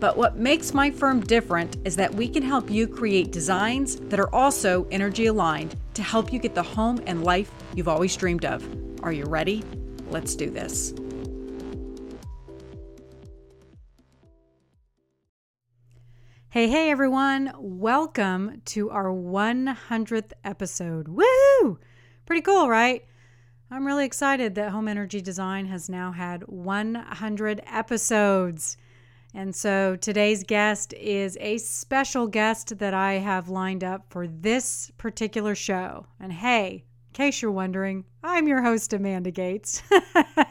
But what makes my firm different is that we can help you create designs that are also energy aligned to help you get the home and life you've always dreamed of. Are you ready? Let's do this. Hey, hey everyone. Welcome to our 100th episode. Woo! Pretty cool, right? I'm really excited that Home Energy Design has now had 100 episodes. And so today's guest is a special guest that I have lined up for this particular show. And hey, in case you're wondering, I'm your host, Amanda Gates.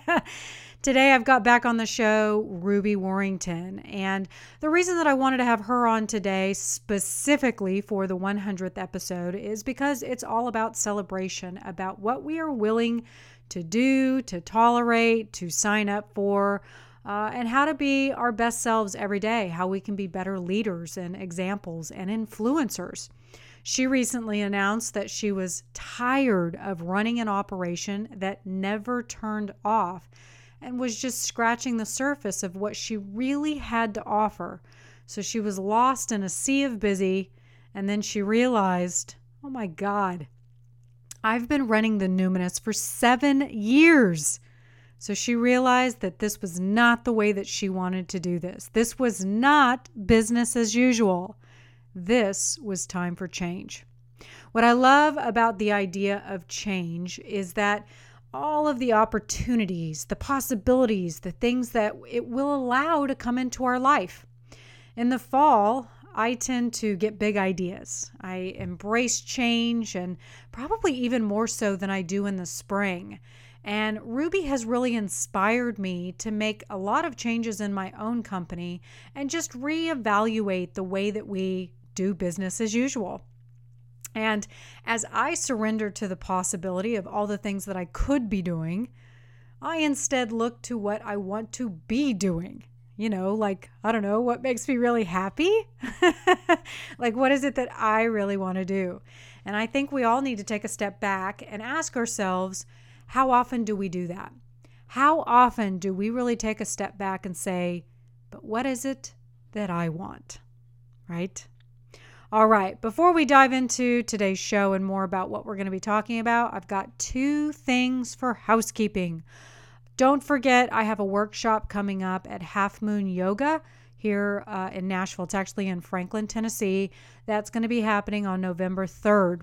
Today, I've got back on the show Ruby Warrington. And the reason that I wanted to have her on today, specifically for the 100th episode, is because it's all about celebration, about what we are willing to do, to tolerate, to sign up for uh, and how to be our best selves every day, how we can be better leaders and examples and influencers. She recently announced that she was tired of running an operation that never turned off and was just scratching the surface of what she really had to offer. So she was lost in a sea of busy, and then she realized, oh my God, I've been running the Numinous for seven years. So she realized that this was not the way that she wanted to do this. This was not business as usual. This was time for change. What I love about the idea of change is that all of the opportunities, the possibilities, the things that it will allow to come into our life. In the fall, I tend to get big ideas. I embrace change and probably even more so than I do in the spring. And Ruby has really inspired me to make a lot of changes in my own company and just reevaluate the way that we do business as usual. And as I surrender to the possibility of all the things that I could be doing, I instead look to what I want to be doing. You know, like, I don't know, what makes me really happy? like, what is it that I really want to do? And I think we all need to take a step back and ask ourselves, how often do we do that? How often do we really take a step back and say, but what is it that I want? Right? All right, before we dive into today's show and more about what we're going to be talking about, I've got two things for housekeeping. Don't forget, I have a workshop coming up at Half Moon Yoga here uh, in Nashville. It's actually in Franklin, Tennessee. That's going to be happening on November 3rd.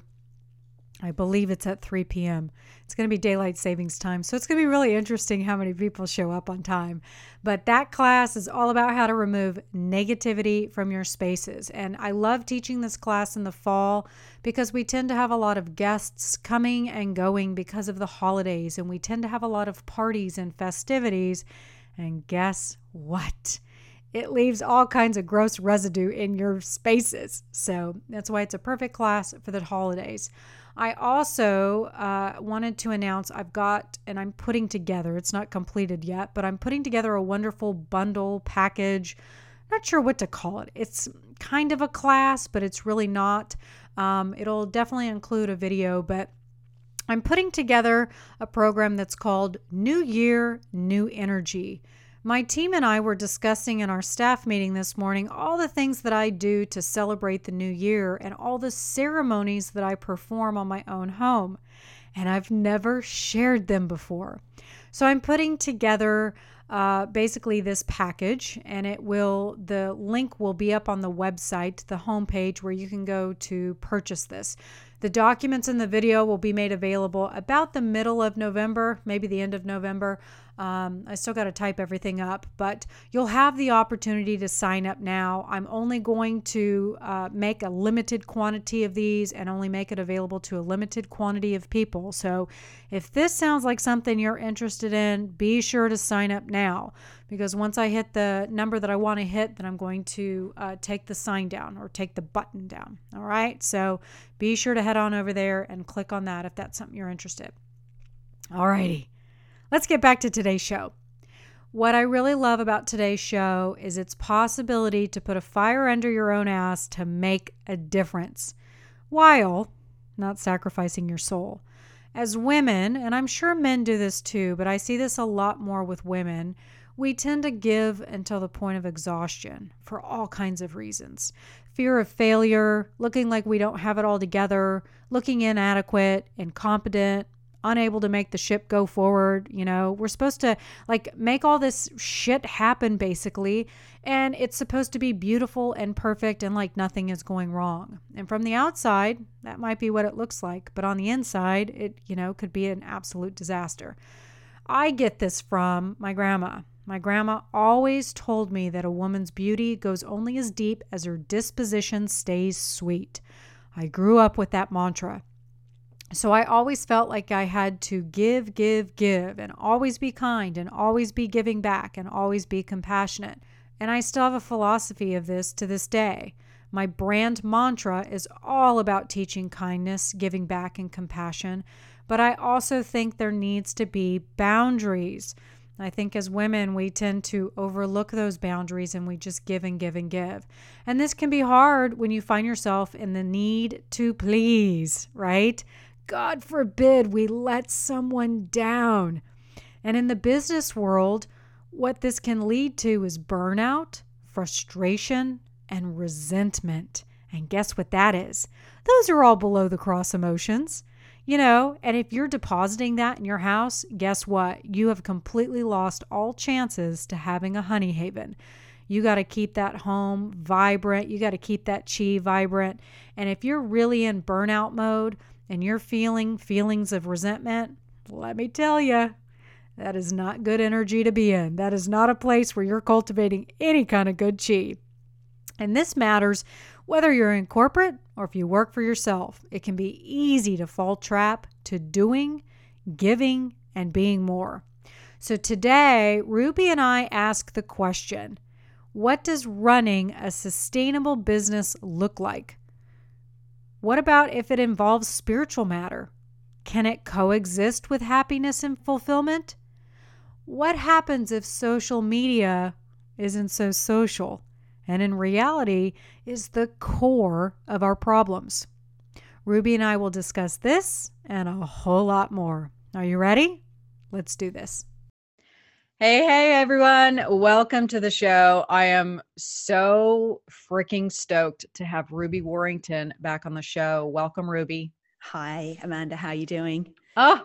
I believe it's at 3 p.m. It's going to be daylight savings time. So it's going to be really interesting how many people show up on time. But that class is all about how to remove negativity from your spaces. And I love teaching this class in the fall because we tend to have a lot of guests coming and going because of the holidays. And we tend to have a lot of parties and festivities. And guess what? it leaves all kinds of gross residue in your spaces. So that's why it's a perfect class for the holidays. I also uh, wanted to announce I've got, and I'm putting together, it's not completed yet, but I'm putting together a wonderful bundle package. Not sure what to call it. It's kind of a class, but it's really not. Um, it'll definitely include a video, but I'm putting together a program that's called New Year, New Energy. My team and I were discussing in our staff meeting this morning all the things that I do to celebrate the new year and all the ceremonies that I perform on my own home. And I've never shared them before. So I'm putting together uh, basically this package, and it will, the link will be up on the website, the homepage where you can go to purchase this. The documents in the video will be made available about the middle of November, maybe the end of November. Um, I still got to type everything up, but you'll have the opportunity to sign up now. I'm only going to uh, make a limited quantity of these and only make it available to a limited quantity of people. So if this sounds like something you're interested in, be sure to sign up now because once I hit the number that I want to hit, then I'm going to uh, take the sign down or take the button down. All right. So be sure to head on over there and click on that if that's something you're interested. All righty. Let's get back to today's show. What I really love about today's show is its possibility to put a fire under your own ass to make a difference while not sacrificing your soul. As women, and I'm sure men do this too, but I see this a lot more with women, we tend to give until the point of exhaustion for all kinds of reasons fear of failure, looking like we don't have it all together, looking inadequate, incompetent, unable to make the ship go forward. You know, we're supposed to like make all this shit happen basically. And it's supposed to be beautiful and perfect and like nothing is going wrong. And from the outside, that might be what it looks like. But on the inside, it, you know, could be an absolute disaster. I get this from my grandma. My grandma always told me that a woman's beauty goes only as deep as her disposition stays sweet. I grew up with that mantra. So I always felt like I had to give, give, give, and always be kind, and always be giving back, and always be compassionate. And I still have a philosophy of this to this day. My brand mantra is all about teaching kindness, giving back, and compassion. But I also think there needs to be boundaries. I think as women, we tend to overlook those boundaries and we just give and give and give. And this can be hard when you find yourself in the need to please, right? God forbid we let someone down. And in the business world, what this can lead to is burnout, frustration, and resentment. And guess what that is? Those are all below the cross emotions. You know, and if you're depositing that in your house, guess what? You have completely lost all chances to having a honey haven. You got to keep that home vibrant. You got to keep that chi vibrant. And if you're really in burnout mode, and you're feeling feelings of resentment, let me tell you, that is not good energy to be in. That is not a place where you're cultivating any kind of good chi. And this matters whether you're in corporate or if you work for yourself. It can be easy to fall trap to doing, giving, and being more. So today, Ruby and I ask the question What does running a sustainable business look like? What about if it involves spiritual matter? Can it coexist with happiness and fulfillment? What happens if social media isn't so social and in reality is the core of our problems? Ruby and I will discuss this and a whole lot more. Are you ready? Let's do this. Hey, hey, everyone. Welcome to the show. I am so freaking stoked to have Ruby Warrington back on the show. Welcome, Ruby. Hi, Amanda. How you doing? Oh,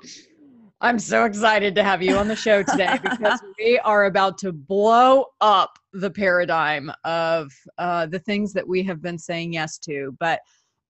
I'm so excited to have you on the show today because we are about to blow up the paradigm of uh, the things that we have been saying yes to. But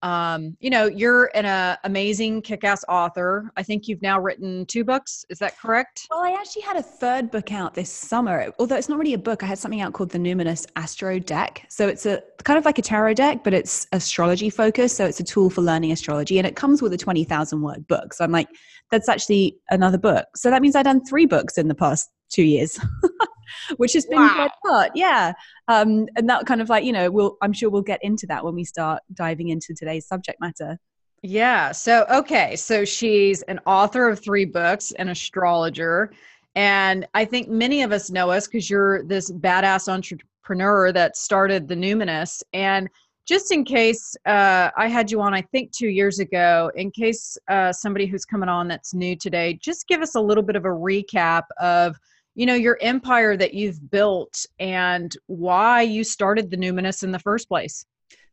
um, you know, you're an uh, amazing kick-ass author. I think you've now written two books. Is that correct? Well, I actually had a third book out this summer. Although it's not really a book, I had something out called the Numinous Astro Deck. So it's a kind of like a tarot deck, but it's astrology focused. So it's a tool for learning astrology, and it comes with a twenty thousand word book. So I'm like, that's actually another book. So that means I've done three books in the past two years. which has been wow. quite hard. Yeah. Um, and that kind of like, you know, we'll, I'm sure we'll get into that when we start diving into today's subject matter. Yeah. So, okay. So she's an author of three books, an astrologer. And I think many of us know us because you're this badass entrepreneur that started the Numinous. And just in case uh, I had you on, I think two years ago, in case uh, somebody who's coming on that's new today, just give us a little bit of a recap of you know your empire that you've built and why you started the numinous in the first place.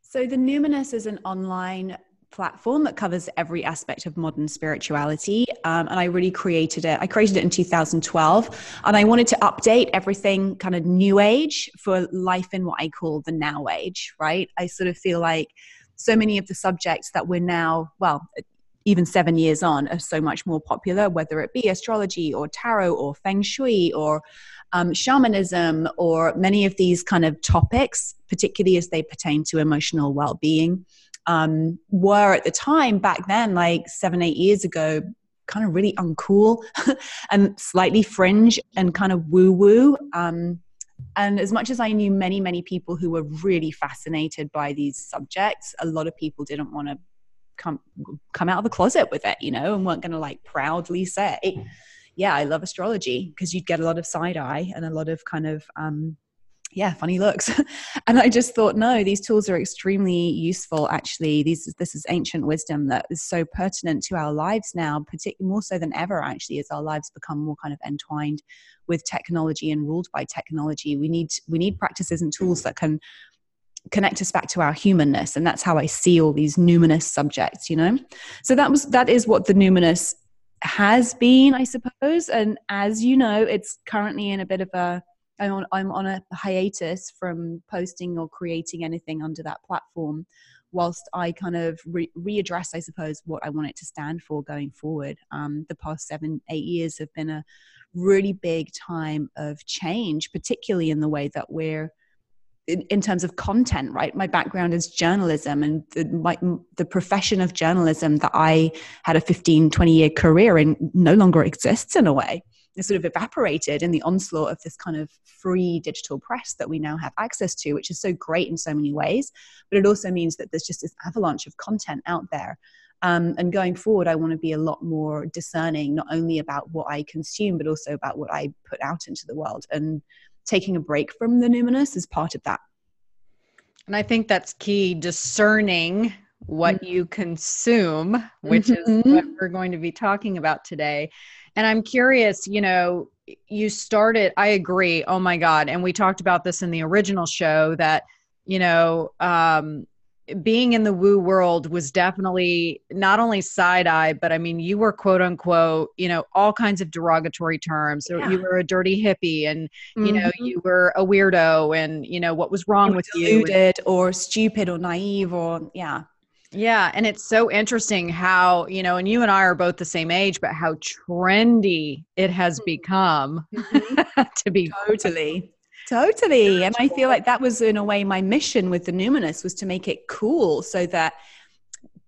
So the numinous is an online platform that covers every aspect of modern spirituality um, and i really created it. I created it in 2012 and i wanted to update everything kind of new age for life in what i call the now age right? I sort of feel like so many of the subjects that we're now well even seven years on, are so much more popular, whether it be astrology or tarot or feng shui or um, shamanism or many of these kind of topics, particularly as they pertain to emotional well being, um, were at the time back then, like seven, eight years ago, kind of really uncool and slightly fringe and kind of woo woo. Um, and as much as I knew many, many people who were really fascinated by these subjects, a lot of people didn't want to come come out of the closet with it, you know, and weren't going to like proudly say, "Yeah, I love astrology," because you'd get a lot of side eye and a lot of kind of um, yeah funny looks. And i just thought no these tools are extremely useful. Actually these this is ancient wisdom that is so pertinent to our lives now particularly more so than ever actually as our lives become more kind of entwined with technology and ruled by technology. We need we need practices and tools that can connect us back to our humanness and that's how i see all these numinous subjects you know so that was that is what the numinous has been i suppose and as you know it's currently in a bit of a I'm on, I'm on a hiatus from posting or creating anything under that platform whilst I kind of re- readdress, I suppose, what I want it to stand for going forward. Um, the past seven, eight years have been a really big time of change, particularly in the way that we're. In, in terms of content, right? My background is journalism, and the, my, the profession of journalism that I had a 15, 20 year career in no longer exists in a way It sort of evaporated in the onslaught of this kind of free digital press that we now have access to, which is so great in so many ways. But it also means that there's just this avalanche of content out there. Um, and going forward, I want to be a lot more discerning, not only about what I consume, but also about what I put out into the world. And taking a break from the numinous is part of that. And I think that's key discerning what mm-hmm. you consume, which mm-hmm. is what we're going to be talking about today. And I'm curious, you know, you started, I agree. Oh my God. And we talked about this in the original show that, you know, um, being in the woo world was definitely not only side eye, but I mean, you were quote unquote, you know, all kinds of derogatory terms. Yeah. You were a dirty hippie and, mm-hmm. you know, mm-hmm. you were a weirdo and, you know, what was wrong you with deluded you. or stupid or naive or, yeah. Yeah. And it's so interesting how, you know, and you and I are both the same age, but how trendy it has mm-hmm. become mm-hmm. to be totally. Totally. And I feel like that was in a way my mission with the numinous was to make it cool so that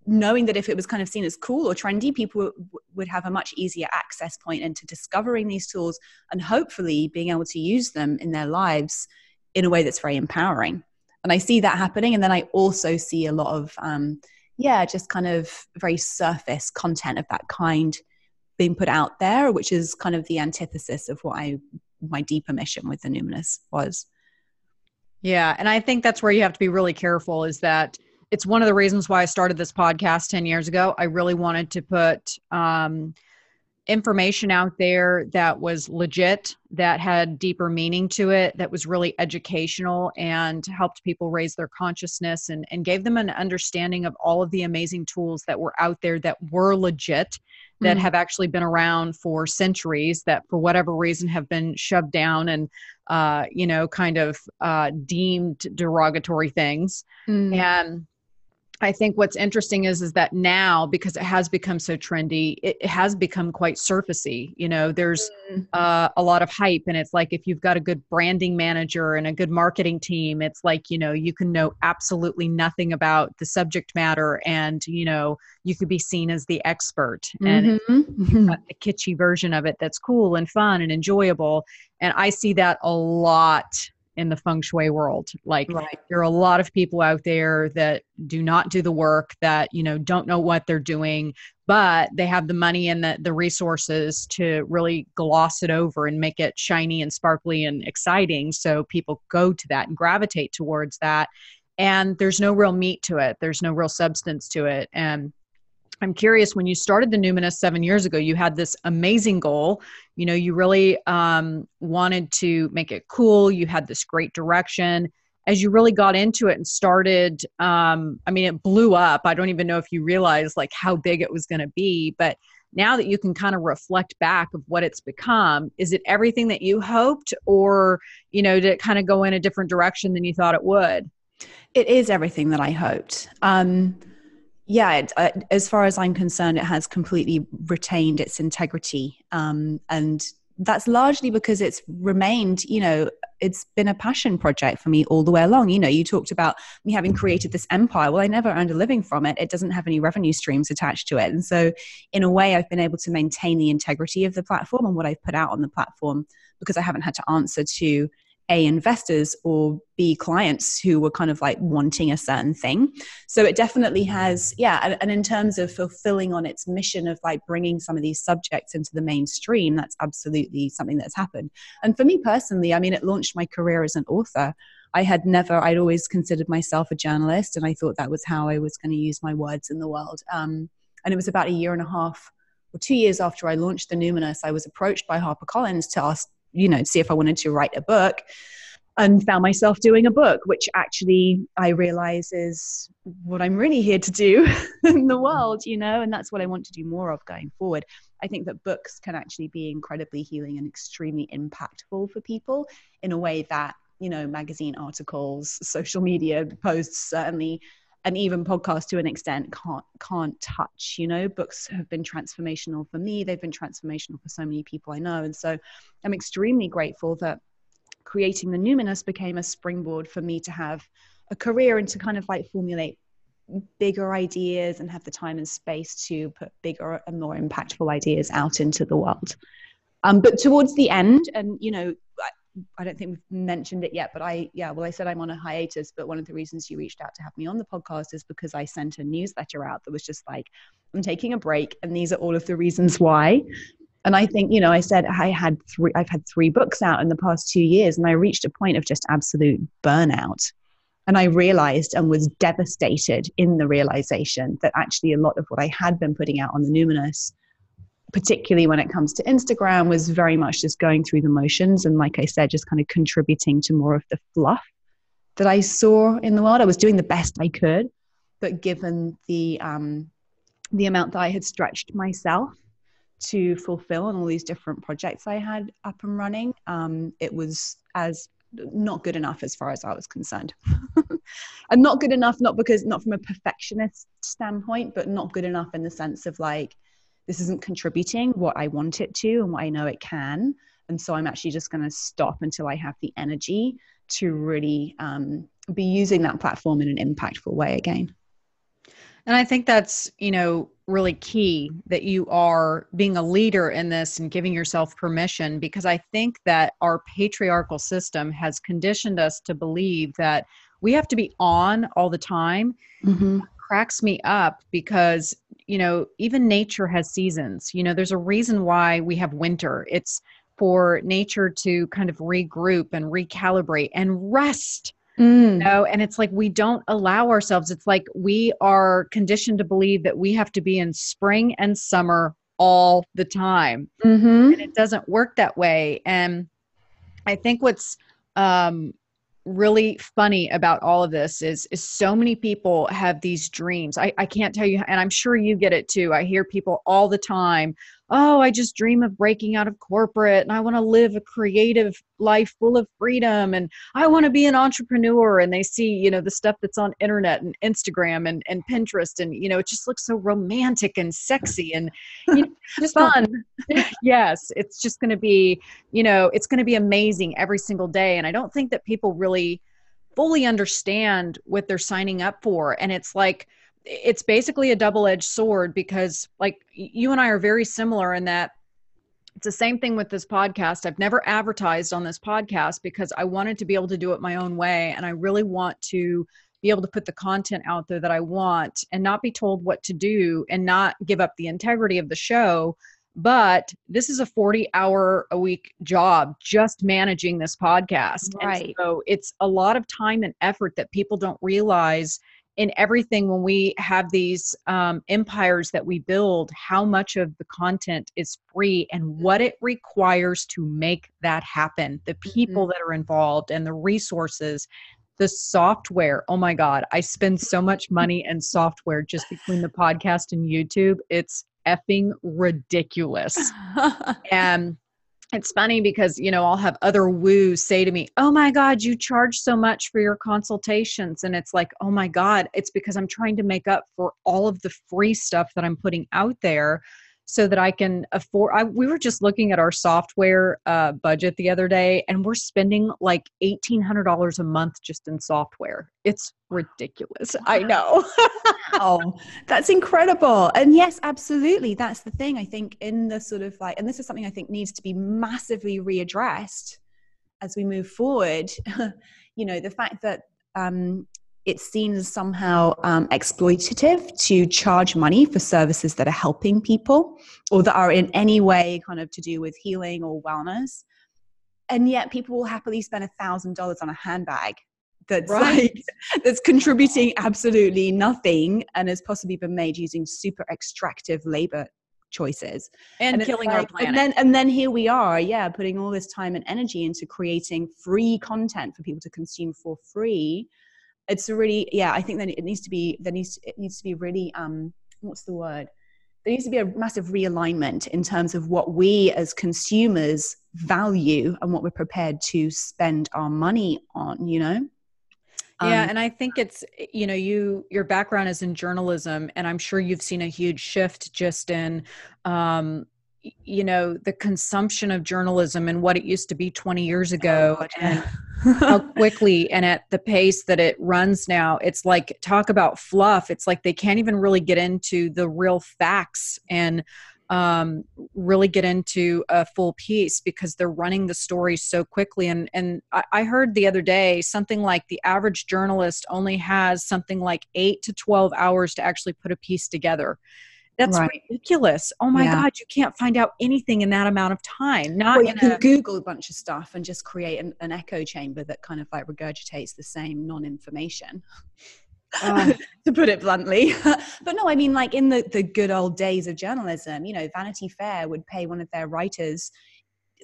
knowing that if it was kind of seen as cool or trendy, people w- would have a much easier access point into discovering these tools and hopefully being able to use them in their lives in a way that's very empowering. And i see that happening. And then i also see a lot of um, yeah just kind of very surface content of that kind being put out there which is kind of the antithesis of what i my deeper mission with the numinous was. Yeah and i think that's where you have to be really careful is that it's one of the reasons why i started this podcast 10 years ago. I really wanted to put um, information out there that was legit, that had deeper meaning to it, that was really educational and helped people raise their consciousness and, and gave them an understanding of all of the amazing tools that were out there that were legit, that mm have actually been around for centuries, that for whatever reason have been shoved down and, uh, you know, kind of uh, deemed derogatory things. mm And I think what's interesting is is that now because it has become so trendy, it, has become quite surfacey. You know, there's mm. uh, a lot of hype, and it's like if you've got a good branding manager and a good marketing team, it's like you know you can know absolutely nothing about the subject matter, and you know you could be seen as the expert, and mm-hmm. a kitschy version of it that's cool and fun and enjoyable. And I see that a lot in the feng shui world. Like right. there are a lot of people out there that do not do the work that you know don't know what they're doing but they have the money and the, the resources to really gloss it over and make it shiny and sparkly and exciting. So people go to that and gravitate towards that. And there's no real meat to it. There's no real substance to it. And I'm curious when you started the Numinous seven years ago, you had this amazing goal. You know, you really um, wanted to make it cool. You had this great direction. As you really got into it and started, um, I mean, it blew up. I don't even know if you realized like how big it was going to be. But now that you can kind of reflect back of what it's become, is it everything that you hoped, or you know, did it kind of go in a different direction than you thought it would? It is everything that I hoped. Um, yeah, it, uh, as far as I'm concerned, it has completely retained its integrity. Um, and that's largely because it's remained, you know, it's been a passion project for me all the way along. You know, you talked about me having created this empire. Well, I never earned a living from it. It doesn't have any revenue streams attached to it. And so, in a way, I've been able to maintain the integrity of the platform and what I've put out on the platform because I haven't had to answer to a investors or b clients who were kind of like wanting a certain thing. So it definitely has yeah and in terms of fulfilling on its mission of like bringing some of these subjects into the mainstream that's absolutely something that's happened. And for me personally i mean it launched my career as an author. I had never, I'd always considered myself a journalist, and I thought that was how I was going to use my words in the world. Um, and it was about a year and a half or two years after I launched the Numinous, I was approached by HarperCollins to ask you know, see if I wanted to write a book and found myself doing a book, which actually I realize is what I'm really here to do in the world, you know, and that's what I want to do more of going forward. I think that books can actually be incredibly healing and extremely impactful for people in a way that, you know, magazine articles, social media posts, certainly and even podcasts to an extent can't can't touch you know? Books have been transformational for me. They've been transformational for so many people i know. And so i'm extremely grateful that creating the numinous became a springboard for me to have a career and to kind of like formulate bigger ideas and have the time and space to put bigger and more impactful ideas out into the world. Um, but towards the end and you know I don't think we've mentioned it yet, but I, yeah, well, I said I'm on a hiatus, but one of the reasons you reached out to have me on the podcast is because I sent a newsletter out that was just like, I'm taking a break, and these are all of the reasons why. And I think, you know, I said I had three, I've had three books out in the past two years, and I reached a point of just absolute burnout. And I realized and was devastated in the realization that actually a lot of what I had been putting out on the Numinous particularly when it comes to Instagram, was very much just going through the motions. And like I said, just kind of contributing to more of the fluff that I saw in the world. I was doing the best I could, but given the, um, the amount that I had stretched myself to fulfill on all these different projects I had up and running, um, it was as not good enough as far as I was concerned. and not good enough, not because, not from a perfectionist standpoint, but not good enough in the sense of like, this isn't contributing what I want it to and what I know it can. And so I'm actually just going to stop until I have the energy to really um, be using that platform in an impactful way again. And I think that's, you know, really key that you are being a leader in this and giving yourself permission because I think that our patriarchal system has conditioned us to believe that we have to be on all the time. Mm-hmm. Cracks me up because you know, even nature has seasons. You know, there's a reason why we have winter. It's for nature to kind of regroup and recalibrate and rest. Mm. You know, and it's like we don't allow ourselves. It's like we are conditioned to believe that we have to be in spring and summer all the time. Mm-hmm. And it doesn't work that way. And I think what's um, really funny about all of this is is so many people have these dreams. I, I can't tell you and i'm sure you get it too. I hear people all the time oh i just dream of breaking out of corporate and i want to live a creative life full of freedom and i want to be an entrepreneur. And they see you know the stuff that's on internet and instagram and, and pinterest and you know it just looks so romantic and sexy and you know, just fun. Yes it's just going to be you know it's going to be amazing every single day. And i don't think that people really fully understand what they're signing up for. And it's like it's basically a double-edged sword because like you and I are very similar in that it's the same thing with this podcast. I've never advertised on this podcast because I wanted to be able to do it my own way and I really want to be able to put the content out there that I want and not be told what to do and not give up the integrity of the show. But this is a 40 hour a week job just managing this podcast. Right. And so it's a lot of time and effort that people don't realize in everything when we have these um, empires that we build how much of the content is free and what it requires to make that happen. The people mm-hmm. that are involved and the resources the software. Oh my god i spend so much money in software just between the podcast and youtube. It's effing ridiculous. And it's funny because you know i'll have other woos say to me oh my god you charge so much for your consultations. And it's like oh my god it's because i'm trying to make up for all of the free stuff that i'm putting out there so that I can afford. I, we were just looking at our software uh, budget the other day, and we're spending like eighteen hundred dollars a month just in software. It's ridiculous. I know. oh, that's incredible. And yes, absolutely. That's the thing. I think in the sort of like, and this is something I think needs to be massively readdressed as we move forward. you know, the fact that um, it's seen as somehow um, exploitative to charge money for services that are helping people or that are in any way kind of to do with healing or wellness. And yet people will happily spend a thousand dollars on a handbag that's right. like that's contributing absolutely nothing and has possibly been made using super extractive labor choices and, and killing like, our planet. And then and then here we are, yeah, putting all this time and energy into creating free content for people to consume for free it's really yeah i think that it needs to be there needs to, it needs to be really um what's the word? There needs to be a massive realignment in terms of what we as consumers value and what we're prepared to spend our money on you know? Yeah um, and i think it's you know you your background is in journalism and i'm sure you've seen a huge shift just in um you know the consumption of journalism and what it used to be 20 years ago oh, and how quickly and at the pace that it runs now it's like talk about fluff. It's like they can't even really get into the real facts and um, really get into a full piece because they're running the story so quickly. And and I, I heard the other day something like the average journalist only has something like eight to 12 hours to actually put a piece together that's right. ridiculous. Oh my yeah. God, you can't find out anything in that amount of time. Not well, you can a- Google a bunch of stuff and just create an, an, echo chamber that kind of like regurgitates the same non-information. Uh, to put it bluntly. but no, I mean, like in the, the good old days of journalism, you know, Vanity Fair would pay one of their writers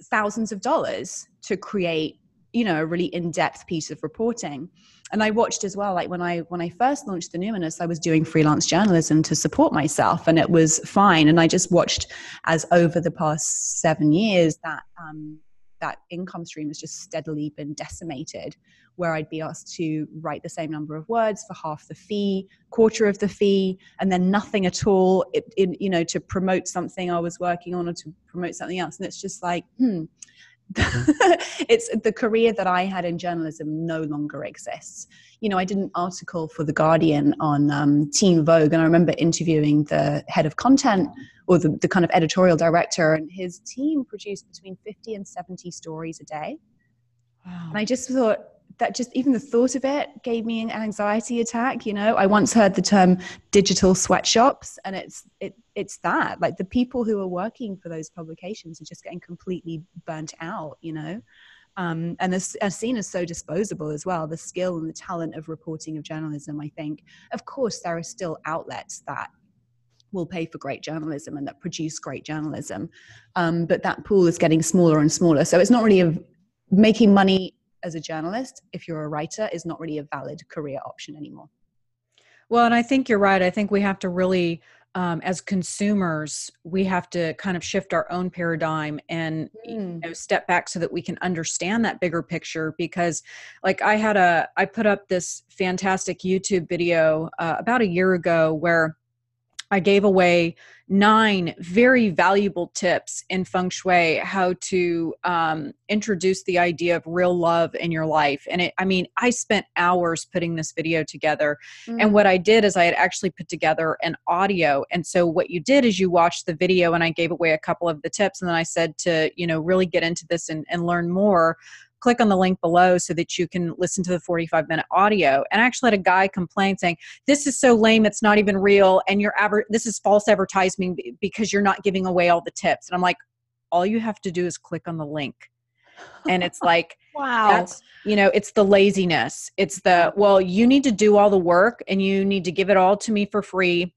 thousands of dollars to create you know a really in-depth piece of reporting and i watched as well like when i when i first launched the numinous i was doing freelance journalism to support myself and it was fine. And i just watched as over the past seven years that um, that income stream has just steadily been decimated where i'd be asked to write the same number of words for half the fee quarter of the fee and then nothing at all in you know to promote something i was working on or to promote something else. And it's just like hmm it's the career that I had in journalism no longer exists. You know, I did an article for The Guardian on um, Teen Vogue, and I remember interviewing the head of content or the, the kind of editorial director, and his team produced between 50 and 70 stories a day. Wow. And I just thought, that just even the thought of it gave me an anxiety attack you know? I once heard the term digital sweatshops and it's it it's that. Like the people who are working for those publications are just getting completely burnt out you know? Um, and as, as seen as so disposable as well the skill and the talent of reporting of journalism i think. Of course there are still outlets that will pay for great journalism and that produce great journalism um, but that pool is getting smaller and smaller. So it's not really a, making money as a journalist if you're a writer is not really a valid career option anymore well and i think you're right i think we have to really um, as consumers we have to kind of shift our own paradigm and mm. you know, step back so that we can understand that bigger picture because like i had a i put up this fantastic youtube video uh, about a year ago where I gave away nine very valuable tips in feng shui how to um, introduce the idea of real love in your life. And it i mean i spent hours putting this video together. Mm-hmm. and what i did is i had actually put together an audio. And so what you did is you watched the video and i gave away a couple of the tips. And then i said to you know really get into this and, and learn more click on the link below so that you can listen to the 45 minute audio. And I actually had a guy complain saying, This is so lame, it's not even real, and you're this is false advertising because you're not giving away all the tips. And I'm like, All you have to do is click on the link. And it's like, wow. That's, you know, it's the laziness. It's the, well, you need to do all the work and you need to give it all to me for free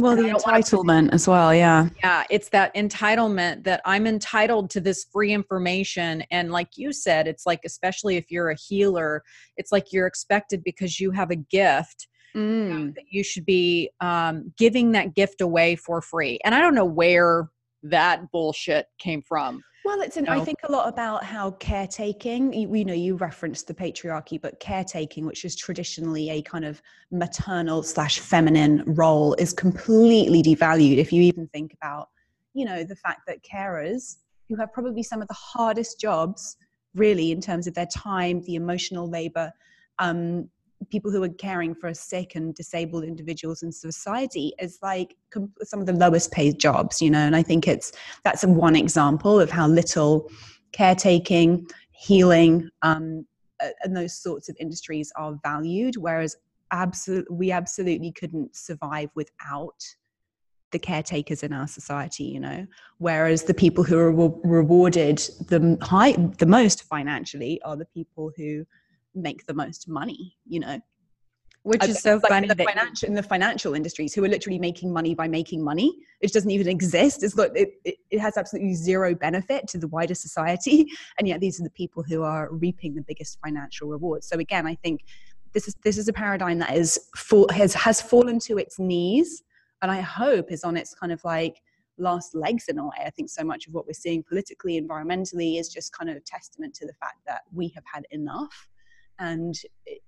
well the entitlement as well yeah yeah it's that entitlement that i'm entitled to this free information and like you said it's like especially if you're a healer it's like you're expected because you have a gift mm. mm. that you should be um, giving that gift away for free and i don't know where that bullshit came from Well, it's an? I think a lot about how caretaking, you, you know, you referenced the patriarchy, but caretaking, which is traditionally a kind of maternal slash feminine role, is completely devalued. If you even think about, you know, the fact that carers who have probably some of the hardest jobs, really, in terms of their time, the emotional labor, um, people who are caring for sick and disabled individuals in society is like some of the lowest paid jobs you know and i think it's that's one example of how little caretaking healing um, and those sorts of industries are valued whereas absolutely we absolutely couldn't survive without the caretakers in our society you know? Whereas the people who are re- rewarded the high the most financially are the people who make the most money you know? Which is so like funny in the, financial, in the financial industries who are literally making money by making money. It doesn't even exist. It's like it, it, it, has absolutely zero benefit to the wider society. And yet these are the people who are reaping the biggest financial rewards. So again i think this is this is a paradigm that is full has has fallen to its knees. And i hope is on its kind of like last legs in a way. I think so much of what we're seeing politically environmentally is just kind of testament to the fact that we have had enough and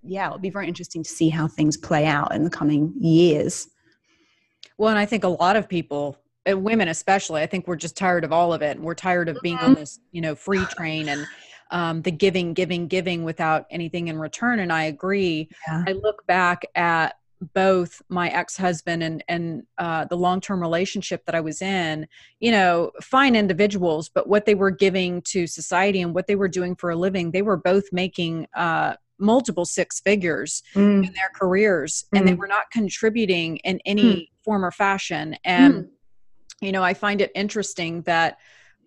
yeah, it'll be very interesting to see how things play out in the coming years. Well, and I think a lot of people, women especially, I think we're just tired of all of it. And we're tired of being on mm-hmm. this, you know, free train and um, the giving, giving, giving without anything in return. And I agree. Yeah. I look back at both my ex-husband and and uh, the long-term relationship that I was in, you know, fine individuals, but what they were giving to society and what they were doing for a living, they were both making uh, multiple six figures mm. in their careers, mm. and they mm. were not contributing in any mm. form or fashion. And mm. you know, I find it interesting that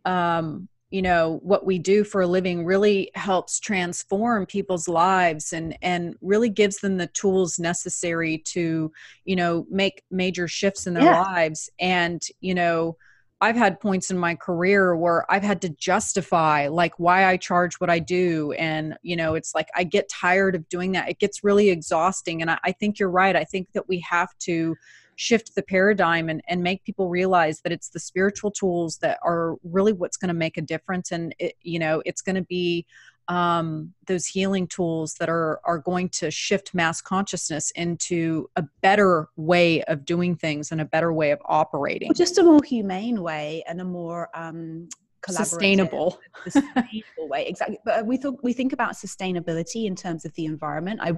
um, you know what we do for a living really helps transform people's lives and and really gives them the tools necessary to you know make major shifts in their yeah. lives and you know I've had points in my career where I've had to justify like why I charge what I do. And, you know, it's like I get tired of doing that. It gets really exhausting. And I, I think you're right. I think that we have to shift the paradigm and, and make people realize that it's the spiritual tools that are really what's going to make a difference. And it, you know it's going to be um, those healing tools that are are going to shift mass consciousness into a better way of doing things and a better way of operating. Well, just a more humane way and a more um, sustainable. sustainable way. Exactly. But we thought we think about sustainability in terms of the environment. I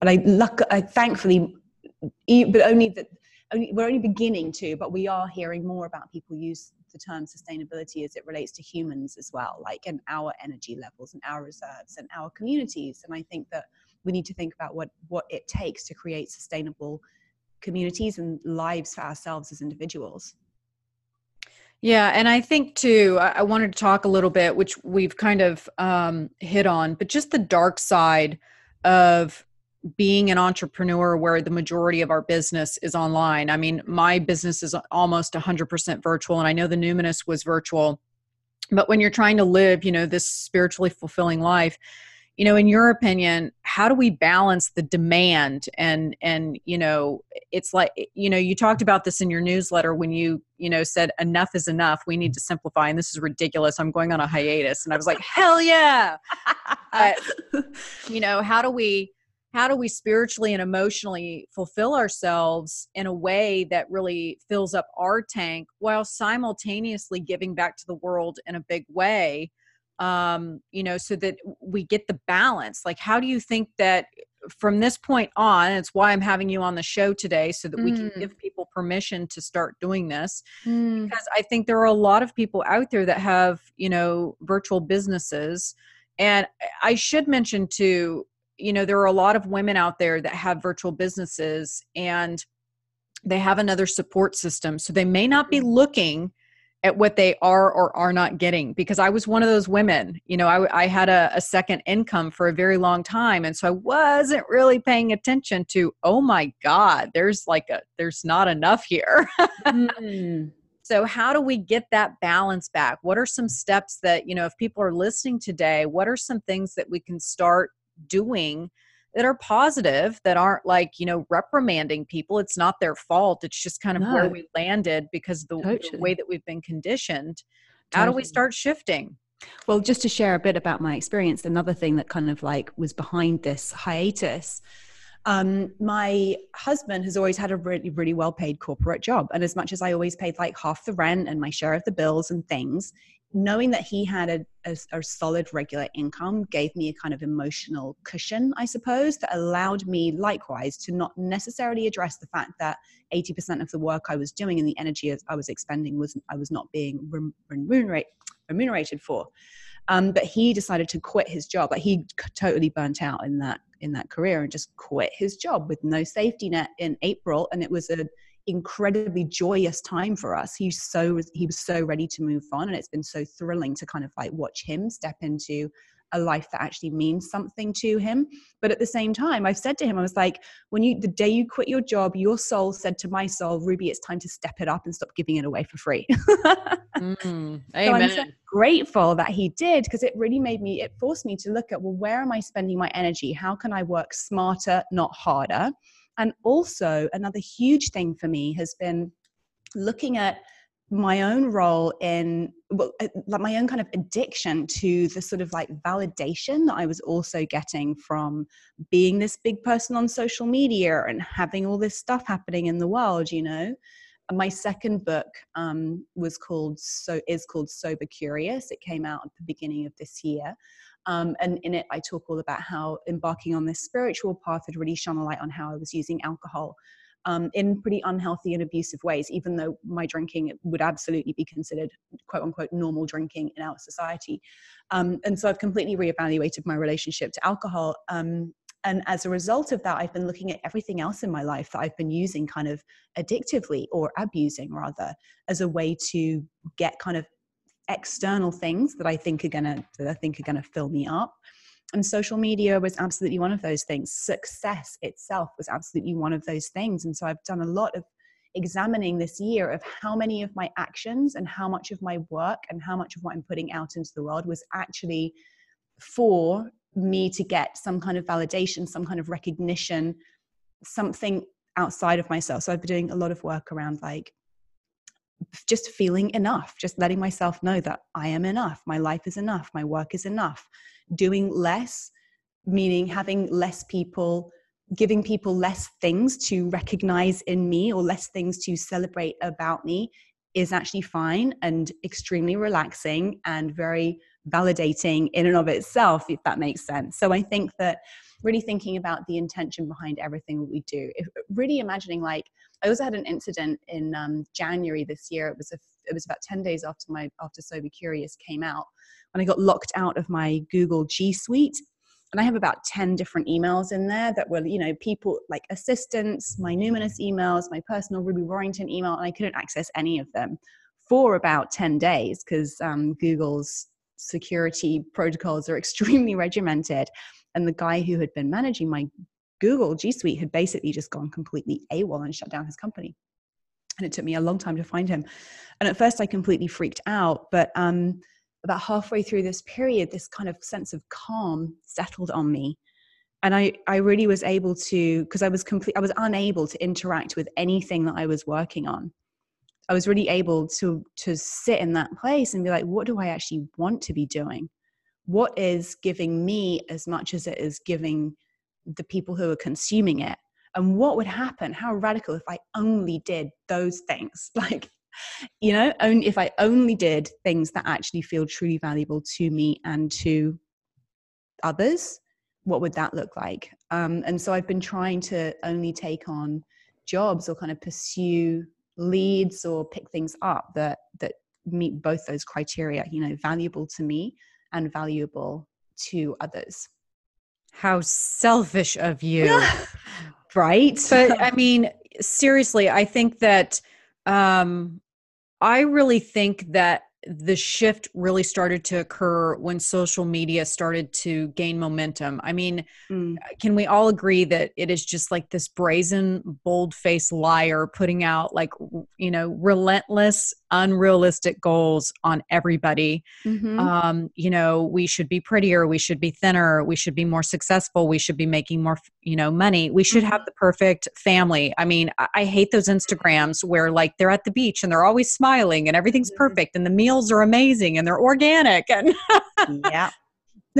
and i luck i thankfully but only that only, we're only beginning to, but we are hearing more about people use the term sustainability as it relates to humans as well, like and our energy levels and our reserves and our communities. And I think that we need to think about what what it takes to create sustainable communities and lives for ourselves as individuals. Yeah, and I think too, I wanted to talk a little bit, which we've kind of um, hit on, but just the dark side of being an entrepreneur where the majority of our business is online. I mean, my business is almost 100% virtual, and I know the Numinous was virtual. But when you're trying to live, you know, this spiritually fulfilling life, you know, in your opinion, how do we balance the demand and and you know, it's like eh, you know, you talked about this in your newsletter when you you know said enough is enough. We need to simplify, and this is ridiculous. I'm going on a hiatus, and I was like, hell yeah! but you know, how do we how do we spiritually and emotionally fulfill ourselves in a way that really fills up our tank while simultaneously giving back to the world in a big way um you know so that we get the balance like how do you think that from this point on it's why i'm having you on the show today so that mm. we can mm. give people permission to start doing this mm. because i think there are a lot of people out there that have you know virtual businesses and i should mention too you know there are a lot of women out there that have virtual businesses and they have another support system so they may not be mm-hmm. looking at what they are or are not getting because i was one of those women you know i, I had a, a, second income for a very long time and so i wasn't really paying attention to oh my god there's like a there's not enough here mm. so how do we get that balance back what are some steps that you know if people are listening today what are some things that we can start doing that are positive that aren't like you know reprimanding people it's not their fault it's just kind of no. where we landed because the, totally. the, way that we've been conditioned how do we start shifting well just to share a bit about my experience another thing that kind of like was behind this hiatus um, my husband has always had a really, really well paid corporate job. And as much as I always paid like half the rent and my share of the bills and things, knowing that he had a, a, a, solid regular income gave me a kind of emotional cushion, I suppose, that allowed me likewise to not necessarily address the fact that 80% of the work I was doing and the energy I was expending was I was not being remunerate, remunerated for. Um, but he decided to quit his job. Like he totally burnt out in that in that career and just quit his job with no safety net in April. And it was a incredibly joyous time for us. He's so he was so ready to move on, and it's been so thrilling to kind of like watch him step into a life that actually means something to him. But at the same time, I've said to him, I was like, when you the day you quit your job, your soul said to my soul, Ruby, it's time to step it up and stop giving it away for free. mm, amen. So I'm so grateful that he did because it really made me, it forced me to look at, well, where am I spending my energy? How can I work smarter, not harder? And also, another huge thing for me has been looking at my own role in uh, like my own kind of addiction to the sort of like validation that I was also getting from being this big person on social media and having all this stuff happening in the world, you know. My second book um, was called so is called Sober Curious. It came out at the beginning of this year, um, and in it, I talk all about how embarking on this spiritual path had really shone a light on how I was using alcohol um, in pretty unhealthy and abusive ways, even though my drinking would absolutely be considered quote unquote normal drinking in our society. Um, and so I've completely reevaluated my relationship to alcohol. Um, and as a result of that, I've been looking at everything else in my life that I've been using kind of addictively or abusing rather as a way to get kind of external things that I think are gonna that I think are gonna fill me up. And social media was absolutely one of those things. Success itself was absolutely one of those things. And so I've done a lot of examining this year of how many of my actions and how much of my work and how much of what I'm putting out into the world was actually for me to get some kind of validation, some kind of recognition, something outside of myself. So I've been doing a lot of work around like just feeling enough, just letting myself know that I am enough, my life is enough, my work is enough. Doing less, meaning having less people, giving people less things to recognize in me or less things to celebrate about me is actually fine and extremely relaxing and very validating in and of itself, if that makes sense. So I think that really thinking about the intention behind everything we do, if, really imagining like, I also had an incident in um, January this year. It was a, it was about ten days after my after Sober Curious came out, when I got locked out of my Google G Suite, and I have about ten different emails in there that were you know people like assistants, my Numinous emails, my personal Ruby Warrington email, and I couldn't access any of them for about ten days because um, Google's security protocols are extremely regimented. And the guy who had been managing my Google G Suite had basically just gone completely AWOL and shut down his company. And it took me a long time to find him. And at first, I completely freaked out. But um, about halfway through this period, this kind of sense of calm settled on me. And I, I really was able to, because I was complete, I was unable to interact with anything that I was working on. I was really able to to sit in that place and be like, what do I actually want to be doing? What is giving me as much as it is giving the people who are consuming it and what would happen how radical if i only did those things like you know only if i only did things that actually feel truly valuable to me and to others what would that look like? Um, and so i've been trying to only take on jobs or kind of pursue leads or pick things up that that meet both those criteria you know valuable to me and valuable to others how selfish of you. right? But I mean, seriously, I think that um I really think that the shift really started to occur when social media started to gain momentum. I mean, mm. can we all agree that it is just like this brazen, bold faced liar putting out like, you know, relentless, unrealistic goals on everybody? Mm-hmm. Um, you know, we should be prettier, we should be thinner, we should be more successful, we should be making more, you know, money, we should mm-hmm. have the perfect family. I mean, I, I hate those Instagrams where like they're at the beach and they're always smiling and everything's mm-hmm. perfect and the meals are amazing and they're organic and yeah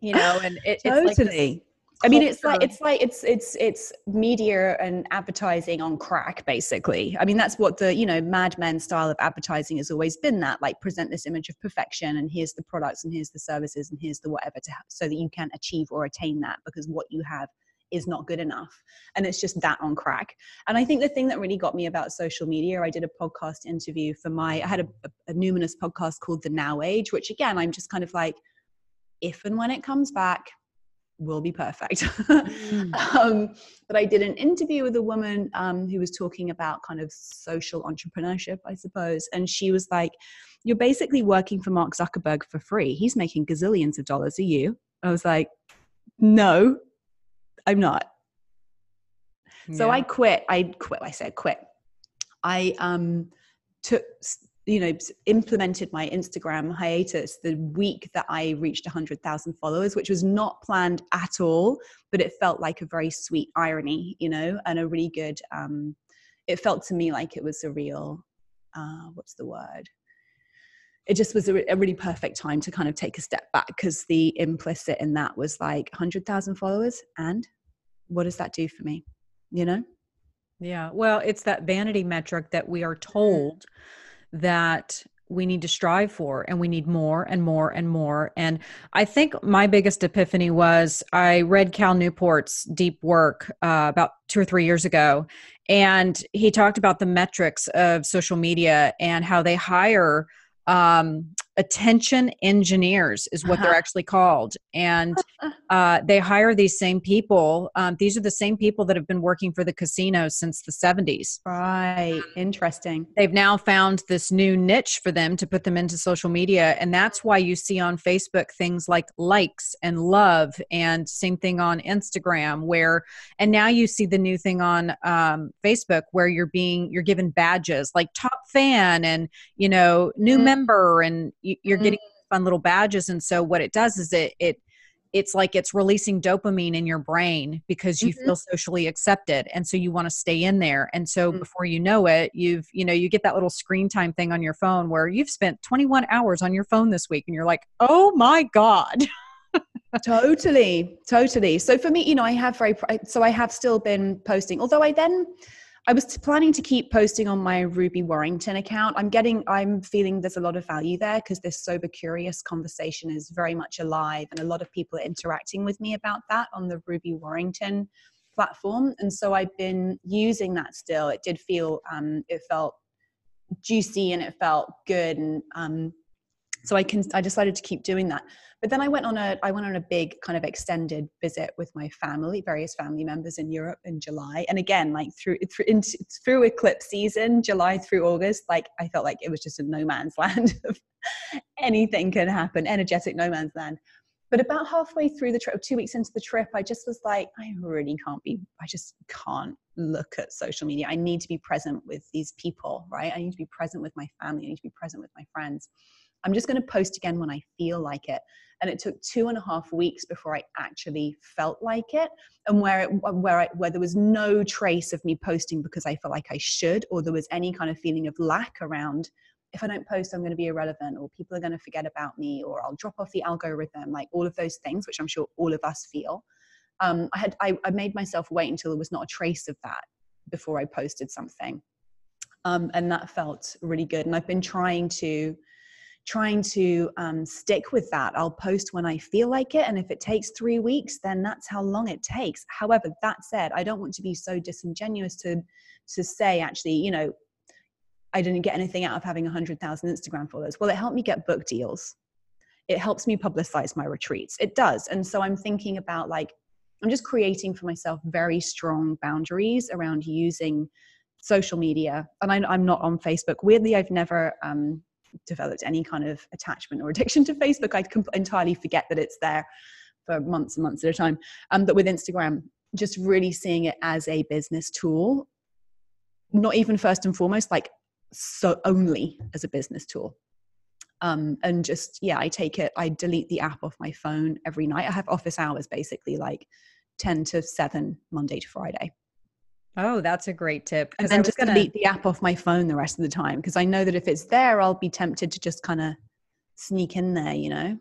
you know and it, totally. it's like I mean, it's like it's like it's it's it's media and advertising on crack, basically. I mean, that's what the you know Mad Men style of advertising has always been. That like present this image of perfection, and here's the products, and here's the services, and here's the whatever to have, so that you can achieve or attain that because what you have is not good enough, and it's just that on crack. And I think the thing that really got me about social media, I did a podcast interview for my I had a, a, a numinous podcast called The Now Age, which again I'm just kind of like, if and when it comes back will be perfect. mm. um, but I did an interview with a woman um, who was talking about kind of social entrepreneurship, I suppose. And she was like, You're basically working for Mark Zuckerberg for free. He's making gazillions of dollars. Are you? I was like, No, I'm not. Yeah. So I quit. I quit. I said quit. I um, took you know implemented my instagram hiatus the week that i reached 100000 followers which was not planned at all but it felt like a very sweet irony you know and a really good um it felt to me like it was a real uh what's the word? It just was a, a really perfect time to kind of take a step back because the implicit in that was like 100000 followers and what does that do for me? You know? Yeah well it's that vanity metric that we are told that we need to strive for and we need more and more and more. And i think my biggest epiphany was i read cal newport's deep work uh, about two or three years ago and he talked about the metrics of social media and how they hire um, attention engineers is what they're uh-huh. actually called and uh, they hire these same people um, these are the same people that have been working for the casinos since the 70s right interesting they've now found this new niche for them to put them into social media and that's why you see on facebook things like likes and love and same thing on instagram where and now you see the new thing on um, facebook where you're being you're given badges like top fan and you know new mm-hmm. member and you're mm-hmm. getting fun little badges and so what it does is it it it's like it's releasing dopamine in your brain because you mm-hmm. feel socially accepted and so you want to stay in there and so mm-hmm. before you know it you've you know you get that little screen time thing on your phone where you've spent 21 hours on your phone this week and you're like oh my god totally totally so for me you know i have very so i have still been posting although i then I was planning to keep posting on my Ruby Warrington account. I'm getting, I'm feeling there's a lot of value there because this sober curious conversation is very much alive, and a lot of people are interacting with me about that on the Ruby Warrington platform. And so I've been using that still. It did feel, um, it felt juicy and it felt good, and um, so I can, I decided to keep doing that. But then I went on a I went on a big kind of extended visit with my family, various family members in Europe in July. And again, like through through, into, through eclipse season, July through August, like I felt like it was just a no man's land anything can happen, energetic no man's land. But about halfway through the trip, two weeks into the trip, I just was like, I really can't be, I just can't look at social media. I need to be present with these people, right? I need to be present with my family. I need to be present with my friends. I'm just going to post again when I feel like it and it took two and a half weeks before I actually felt like it, and where it, where I, where there was no trace of me posting because I felt like I should, or there was any kind of feeling of lack around. If I don't post, I'm going to be irrelevant, or people are going to forget about me, or I'll drop off the algorithm. Like all of those things, which I'm sure all of us feel. Um, I had I, I made myself wait until there was not a trace of that before I posted something. Um, and that felt really good. And I've been trying to trying to um, stick with that. I'll post when I feel like it. And if it takes three weeks, then that's how long it takes. However, that said, I don't want to be so disingenuous to, to say, actually, you know, I didn't get anything out of having 100,000 Instagram followers. Well, it helped me get book deals. It helps me publicize my retreats. It does. And so I'm thinking about like, I'm just creating for myself very strong boundaries around using social media. And I, am not on Facebook. Weirdly, I've never um, developed any kind of attachment or addiction to Facebook. I would entirely forget that it's there for months and months at a time. Um, but with Instagram, just really seeing it as a business tool, not even first and foremost, like so only as a business tool. Um, and just yeah, I take it. I delete the app off my phone every night. I have office hours basically, like ten to seven, Monday to Friday. Oh, that's a great tip. And then just gonna... delete the app off my phone the rest of the time because I know that if it's there, I'll be tempted to just kind of sneak in there, you know?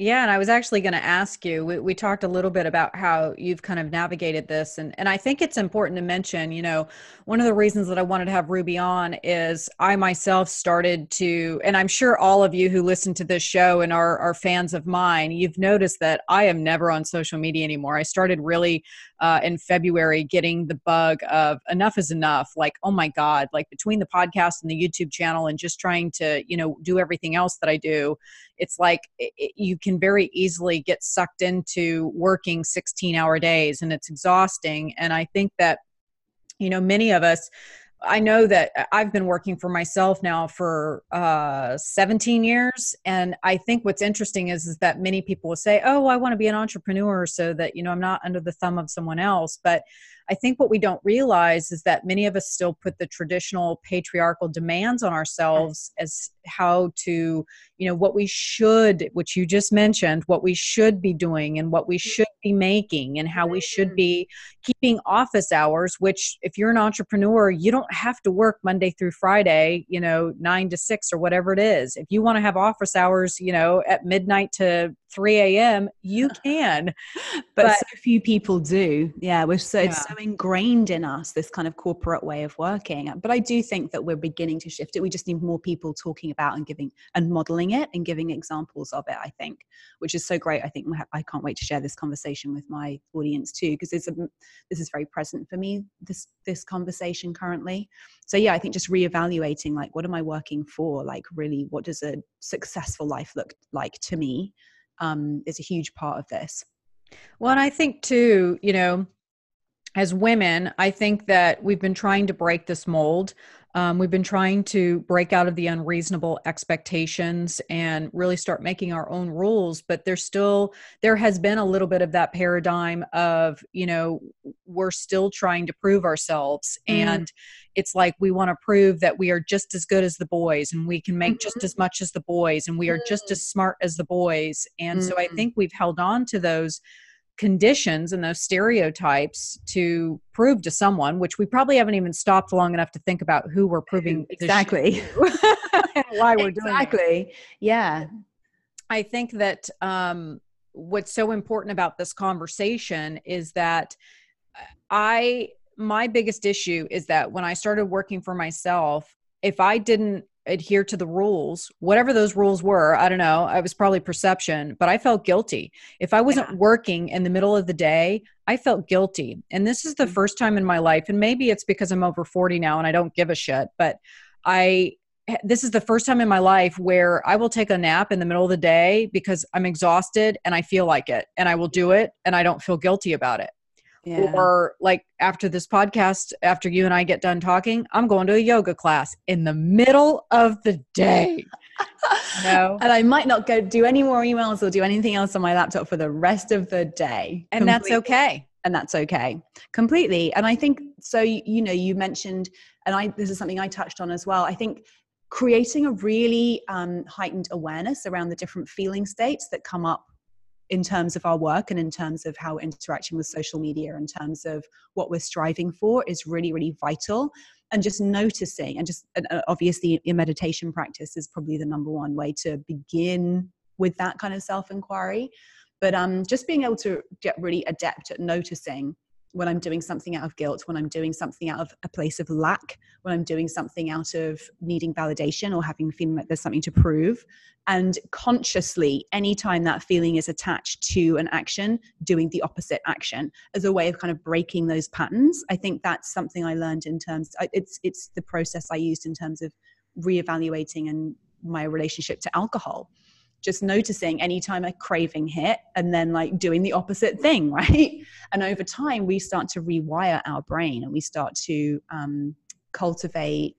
Yeah, and I was actually going to ask you. We, we, talked a little bit about how you've kind of navigated this, and and I think it's important to mention. You know, one of the reasons that I wanted to have Ruby on is I myself started to, and I'm sure all of you who listen to this show and are are fans of mine, you've noticed that I am never on social media anymore. I started really uh, in February getting the bug of enough is enough. Like, oh my god, like between the podcast and the YouTube channel, and just trying to you know do everything else that I do it's like it, you can very easily get sucked into working 16 hour days and it's exhausting and i think that you know many of us I know that I've been working for myself now for uh, 17 years, and I think what's interesting is is that many people will say, "Oh, I want to be an entrepreneur so that you know I'm not under the thumb of someone else." But I think what we don't realize is that many of us still put the traditional patriarchal demands on ourselves as how to, you know, what we should, which you just mentioned, what we should be doing and what we mm-hmm. should be making and how we should mm-hmm. be keeping office hours, which if you're an entrepreneur, you don't have to work Monday through Friday, you know, nine to six or whatever it is. If you want to have office hours, you know, at midnight to 3 a.m., you can. but, but, so few people do. Yeah, we're so yeah. it's so ingrained in us this kind of corporate way of working. Uh, but I do think that we're beginning to shift it. We just need more people talking about and giving and modeling it and giving examples of it. I think, which is so great. I think I can't wait to share this conversation with my audience too, because it's a, this is very present for me. This this conversation currently. So yeah, I think just reevaluating like what am I working for? Like really, what does a successful life look like to me? Um, is a huge part of this. Well, and I think too, you know, as women, I think that we've been trying to break this mold. Um, we've been trying to break out of the unreasonable expectations and really start making our own rules. But there's still, there has been a little bit of that paradigm of, you know, we're still trying to prove ourselves. Mm. And it's like we want to prove that we are just as good as the boys and we can make mm-hmm. just as much as the boys and we are just mm. as smart as the boys. And mm-hmm. so I mm. think we've held on to those conditions and those stereotypes to prove to someone, which we probably haven't even stopped long enough to think about who we're proving exactly why we're exactly. doing exactly. Yeah, I think that um, what's so important about this conversation is that I my biggest issue is that when I started working for myself, if I didn't adhere to the rules, whatever those rules were. I don't know. I was probably perception, but I felt guilty. If I wasn't yeah. working in the middle of the day, I felt guilty. And this is the mm-hmm. first time in my life, and maybe it's because I'm over 40 now and I don't give a shit, but I this is the first time in my life where I will take a nap in the middle of the day because I'm exhausted and I feel like it and I will do it and I don't feel guilty about it yeah. or like after this podcast after you and i get done talking i'm going to a yoga class in the middle of the day. No and i might not go do any more emails or do anything else on my laptop for the rest of the day. And completely. that's okay. And that's okay. Completely. And i think so you know you mentioned and i this is something i touched on as well i think creating a really um, heightened awareness around the different feeling states that come up in terms of our work and in terms of how interacting with social media, in terms of what we're striving for, is really, really vital. And just noticing, and just uh, obviously, your meditation practice is probably the number one way to begin with that kind of self inquiry. But um, just being able to get really adept at noticing when I'm doing something out of guilt, when I'm doing something out of a place of lack, when I'm doing something out of needing validation or having feeling like there's something to prove. And consciously, anytime that feeling is attached to an action, doing the opposite action as a way of kind of breaking those patterns. I think that's something I learned in terms, it's, it's the process I used in terms of reevaluating and my relationship to alcohol just noticing anytime a craving hit and then like doing the opposite thing, right? And over time, we start to rewire our brain and we start to um, cultivate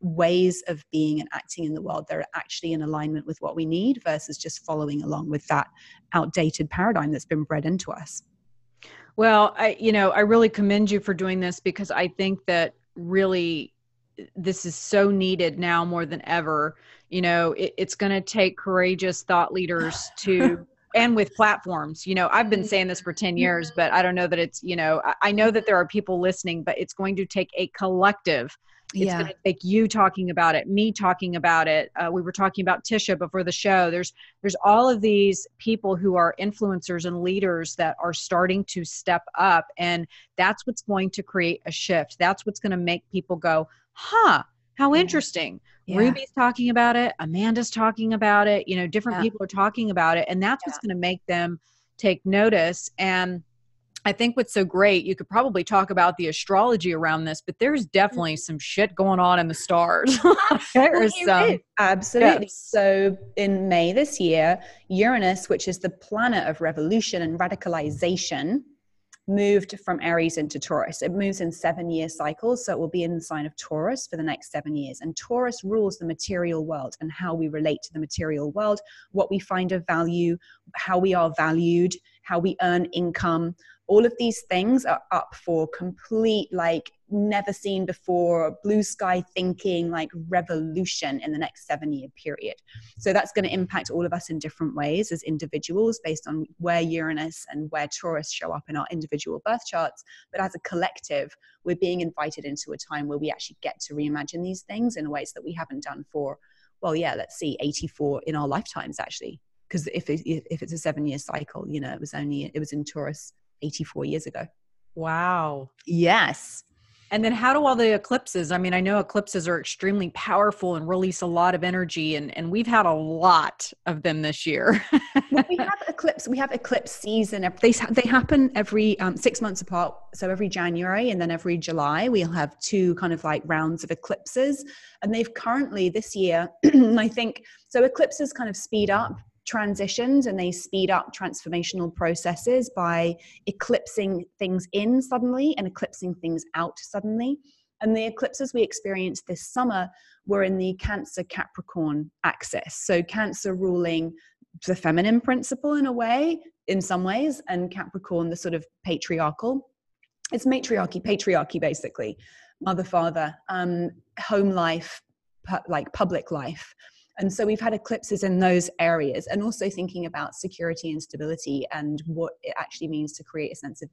ways of being and acting in the world that are actually in alignment with what we need versus just following along with that outdated paradigm that's been bred into us. Well, I, you know, I really commend you for doing this because I think that really this is so needed now more than ever. You know it, it's going to take courageous thought leaders to and with platforms you know i've been saying this for 10 years but i don't know that it's you know i know that there are people listening but it's going to take a collective. It's yeah. going to take you talking about it me talking about it. Uh, we were talking about tisha before the show. There's there's all of these people who are influencers and leaders that are starting to step up and that's what's going to create a shift. That's what's going to make people go huh how interesting yeah. ruby's talking about it amanda's talking about it you know different yeah. people are talking about it and that's what's going to make them take notice and I think what's so great, you could probably talk about the astrology around this, but there's definitely mm-hmm. some shit going on in the stars. there's some. Absolutely. Yes. So in May this year, Uranus, which is the planet of revolution and radicalization, moved from Aries into Taurus. It moves in seven year cycles, so it will be in the sign of Taurus for the next seven years. And Taurus rules the material world and how we relate to the material world, what we find of value, how we are valued, how we earn income all of these things are up for complete like never seen before blue sky thinking like revolution in the next seven year period so that's going to impact all of us in different ways as individuals based on where uranus and where taurus show up in our individual birth charts but as a collective we're being invited into a time where we actually get to reimagine these things in ways that we haven't done for well yeah let's see 84 in our lifetimes actually because if, it, if it's a seven year cycle you know it was only it was in taurus 84 years ago. Wow. Yes. And then how do all the eclipses? I mean, I know eclipses are extremely powerful and release a lot of energy and, and we've had a lot of them this year. well, we have eclipse, we have eclipse season. They, they happen every um, six months apart. So every January and then every July, we'll have two kind of like rounds of eclipses. And they've currently this year, I think, so eclipses kind of speed up transitions and they speed up transformational processes by eclipsing things in suddenly and eclipsing things out suddenly. And the eclipses we experienced this summer were in the Cancer Capricorn axis. So, Cancer ruling the feminine principle in a way, in some ways, and Capricorn, the sort of patriarchal. It's matriarchy, patriarchy, basically, mother, father, um, home life, pu- like public life. And so we've had eclipses in those areas and also thinking about security and stability and what it actually means to create a sense of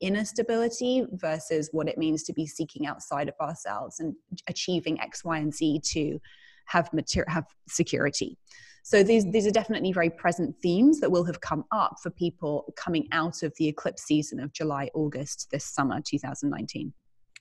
inner stability versus what it means to be seeking outside of ourselves and achieving X, Y, and Z to have material, have security. So these these are definitely very present themes that will have come up for people coming out of the eclipse season of July, August this summer, 2019.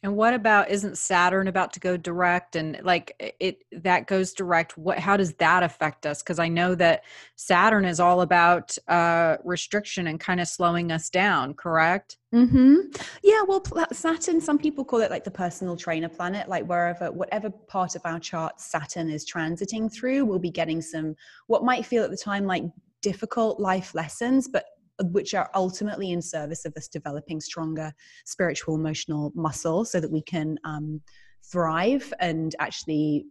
And what about isn't Saturn about to go direct and like it that goes direct what how does that affect us because I know that Saturn is all about uh restriction and kind of slowing us down, correct? Mhm. Yeah, well Saturn some people call it like the personal trainer planet like wherever whatever part of our chart Saturn is transiting through we'll be getting some what might feel at the time like difficult life lessons but which are ultimately in service of us developing stronger spiritual emotional muscle so that we can um, thrive and actually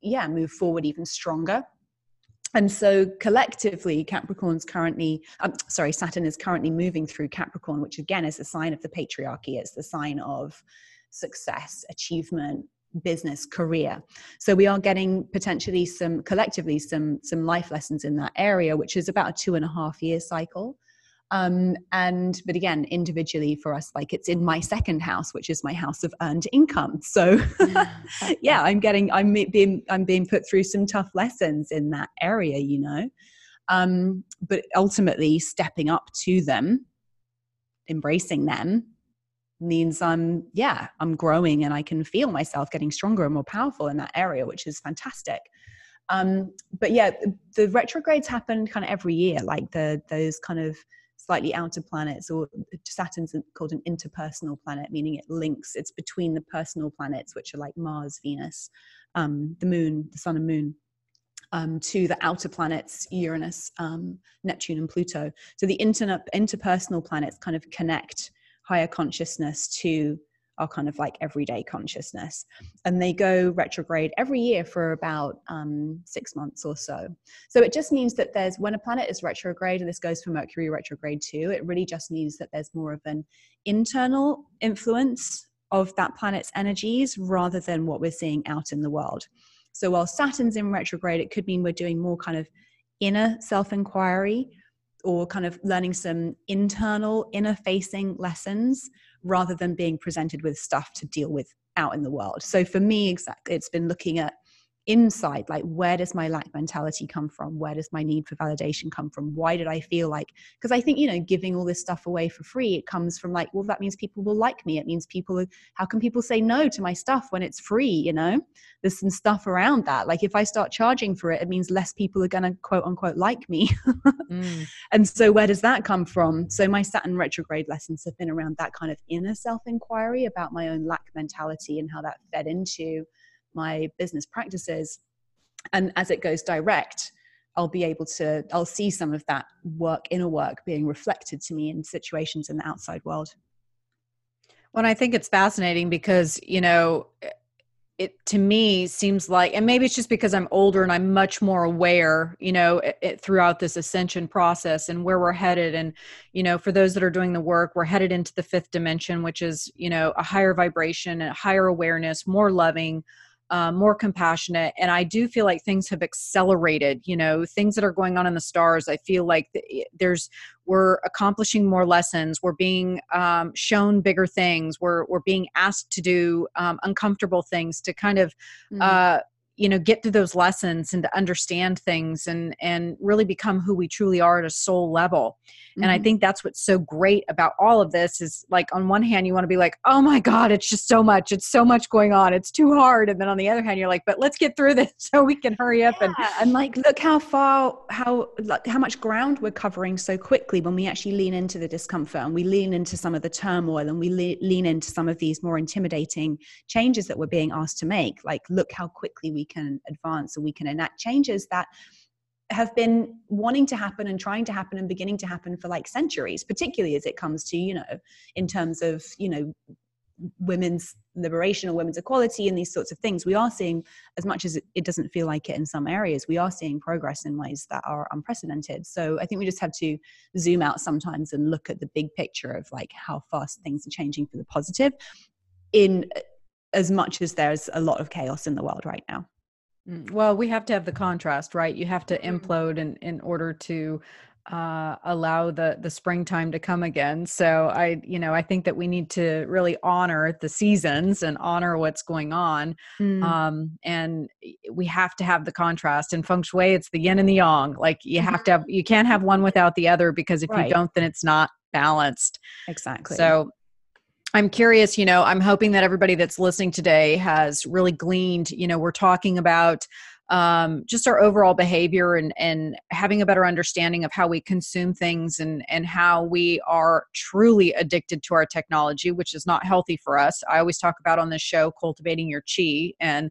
yeah move forward even stronger. And so collectively capricorn's currently um, sorry saturn is currently moving through capricorn which again is a sign of the patriarchy. It's the sign of success achievement business career. So we are getting potentially some collectively some some life lessons in that area which is about a two and a half year cycle um, and but again individually for us like it's in my second house which is my house of earned income. So yeah i'm getting i'm being i'm being put through some tough lessons in that area you know? Um, but ultimately stepping up to them embracing them means i'm yeah i'm growing and i can feel myself getting stronger and more powerful in that area which is fantastic. Um, but yeah the retrogrades happen kind of every year like the those kind of slightly outer planets, or Saturn's called an interpersonal planet, meaning it links, it's between the personal planets, which are like Mars, Venus, um, the moon, the sun and moon. Um, to the outer planets, Uranus, um, Neptune, and Pluto. So the inter- interpersonal planets kind of connect higher consciousness to our kind of like everyday consciousness. And they go retrograde every year for about um, six months or so. So it just means that there's, when a planet is retrograde, and this goes for Mercury retrograde too, it really just means that there's more of an internal influence of that planet's energies rather than what we're seeing out in the world. So while Saturn's in retrograde, it could mean we're doing more kind of inner self inquiry or kind of learning some internal inner facing lessons rather than being presented with stuff to deal with out in the world. So for me exactly it's been looking at inside like where does my lack mentality come from? Where does my need for validation come from? Why did i feel like because i think you know giving all this stuff away for free it comes from like well that means people will like me. It means people how can people say no to my stuff when it's free you know? There's some stuff around that. Like if i start charging for it it means less people are going to quote unquote like me. Mm. and so where does that come from? So my saturn retrograde lessons have been around that kind of inner self inquiry about my own lack mentality and how that fed into my business practices and as it goes direct i'll be able to i'll see some of that work inner work being reflected to me in situations in the outside world. Well i think it's fascinating because you know it to me seems like and maybe it's just because i'm older and i'm much more aware you know it, it, throughout this ascension process and where we're headed. And you know for those that are doing the work we're headed into the fifth dimension which is you know a higher vibration a higher awareness more loving um, more compassionate and i do feel like things have accelerated you know things that are going on in the stars i feel like there's we're accomplishing more lessons we're being um, shown bigger things we're, we're being asked to do um, uncomfortable things to kind of mm-hmm. uh, you know get through those lessons and to understand things and and really become who we truly are at a soul level and mm-hmm. i think that's what's so great about all of this is like on one hand you want to be like oh my god it's just so much it's so much going on it's too hard and then on the other hand you're like but let's get through this so we can hurry up yeah. and and like look how far how like how much ground we're covering so quickly when we actually lean into the discomfort and we lean into some of the turmoil and we le- lean into some of these more intimidating changes that we're being asked to make like look how quickly we can advance and we can enact changes that have been wanting to happen and trying to happen and beginning to happen for like centuries particularly as it comes to you know in terms of you know women's liberation or women's equality and these sorts of things. We are seeing as much as it doesn't feel like it in some areas we are seeing progress in ways that are unprecedented. So i think we just have to zoom out sometimes and look at the big picture of like how fast things are changing for the positive in as much as there's a lot of chaos in the world right now well, we have to have the contrast, right? You have to mm-hmm. implode in, in order to uh, allow the the springtime to come again. So I, you know, I think that we need to really honor the seasons and honor what's going on. Mm. Um, and we have to have the contrast. In feng shui, it's the yin and the yang. Like you have to have, mm-hmm. you can't have one without the other because if right. you don't, then it's not balanced. Exactly. So I'm curious, you know, I'm hoping that everybody that's listening today has really gleaned, you know, we're talking about um, just our overall behavior and, and having a better understanding of how we consume things and, and how we are truly addicted to our technology, which is not healthy for us. I always talk about on this show cultivating your chi and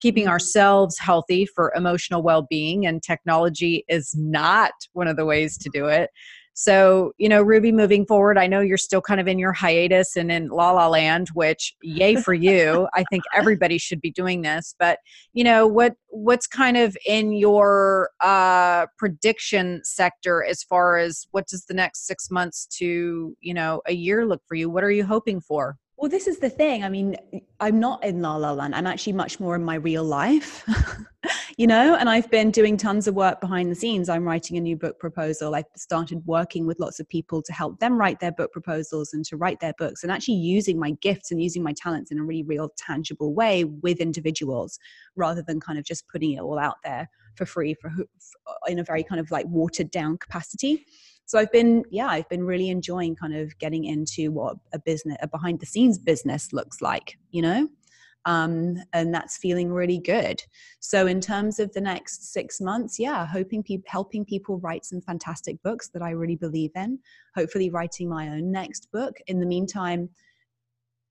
keeping ourselves healthy for emotional well being, and technology is not one of the ways to do it. So, you know, Ruby, moving forward, I know you're still kind of in your hiatus and in La La Land, which yay for you. I think everybody should be doing this. But, you know, what what's kind of in your uh, prediction sector as far as what does the next six months to, you know, a year look for you? What are you hoping for? Well, this is the thing. I mean, I'm not in La La Land. I'm actually much more in my real life, you know, and I've been doing tons of work behind the scenes. I'm writing a new book proposal. I've started working with lots of people to help them write their book proposals and to write their books and actually using my gifts and using my talents in a really real, tangible way with individuals rather than kind of just putting it all out there for free for, in a very kind of like watered down capacity so i've been yeah i've been really enjoying kind of getting into what a business a behind the scenes business looks like you know um, and that's feeling really good. So, in terms of the next six months, yeah, hoping people helping people write some fantastic books that I really believe in. Hopefully, writing my own next book. In the meantime,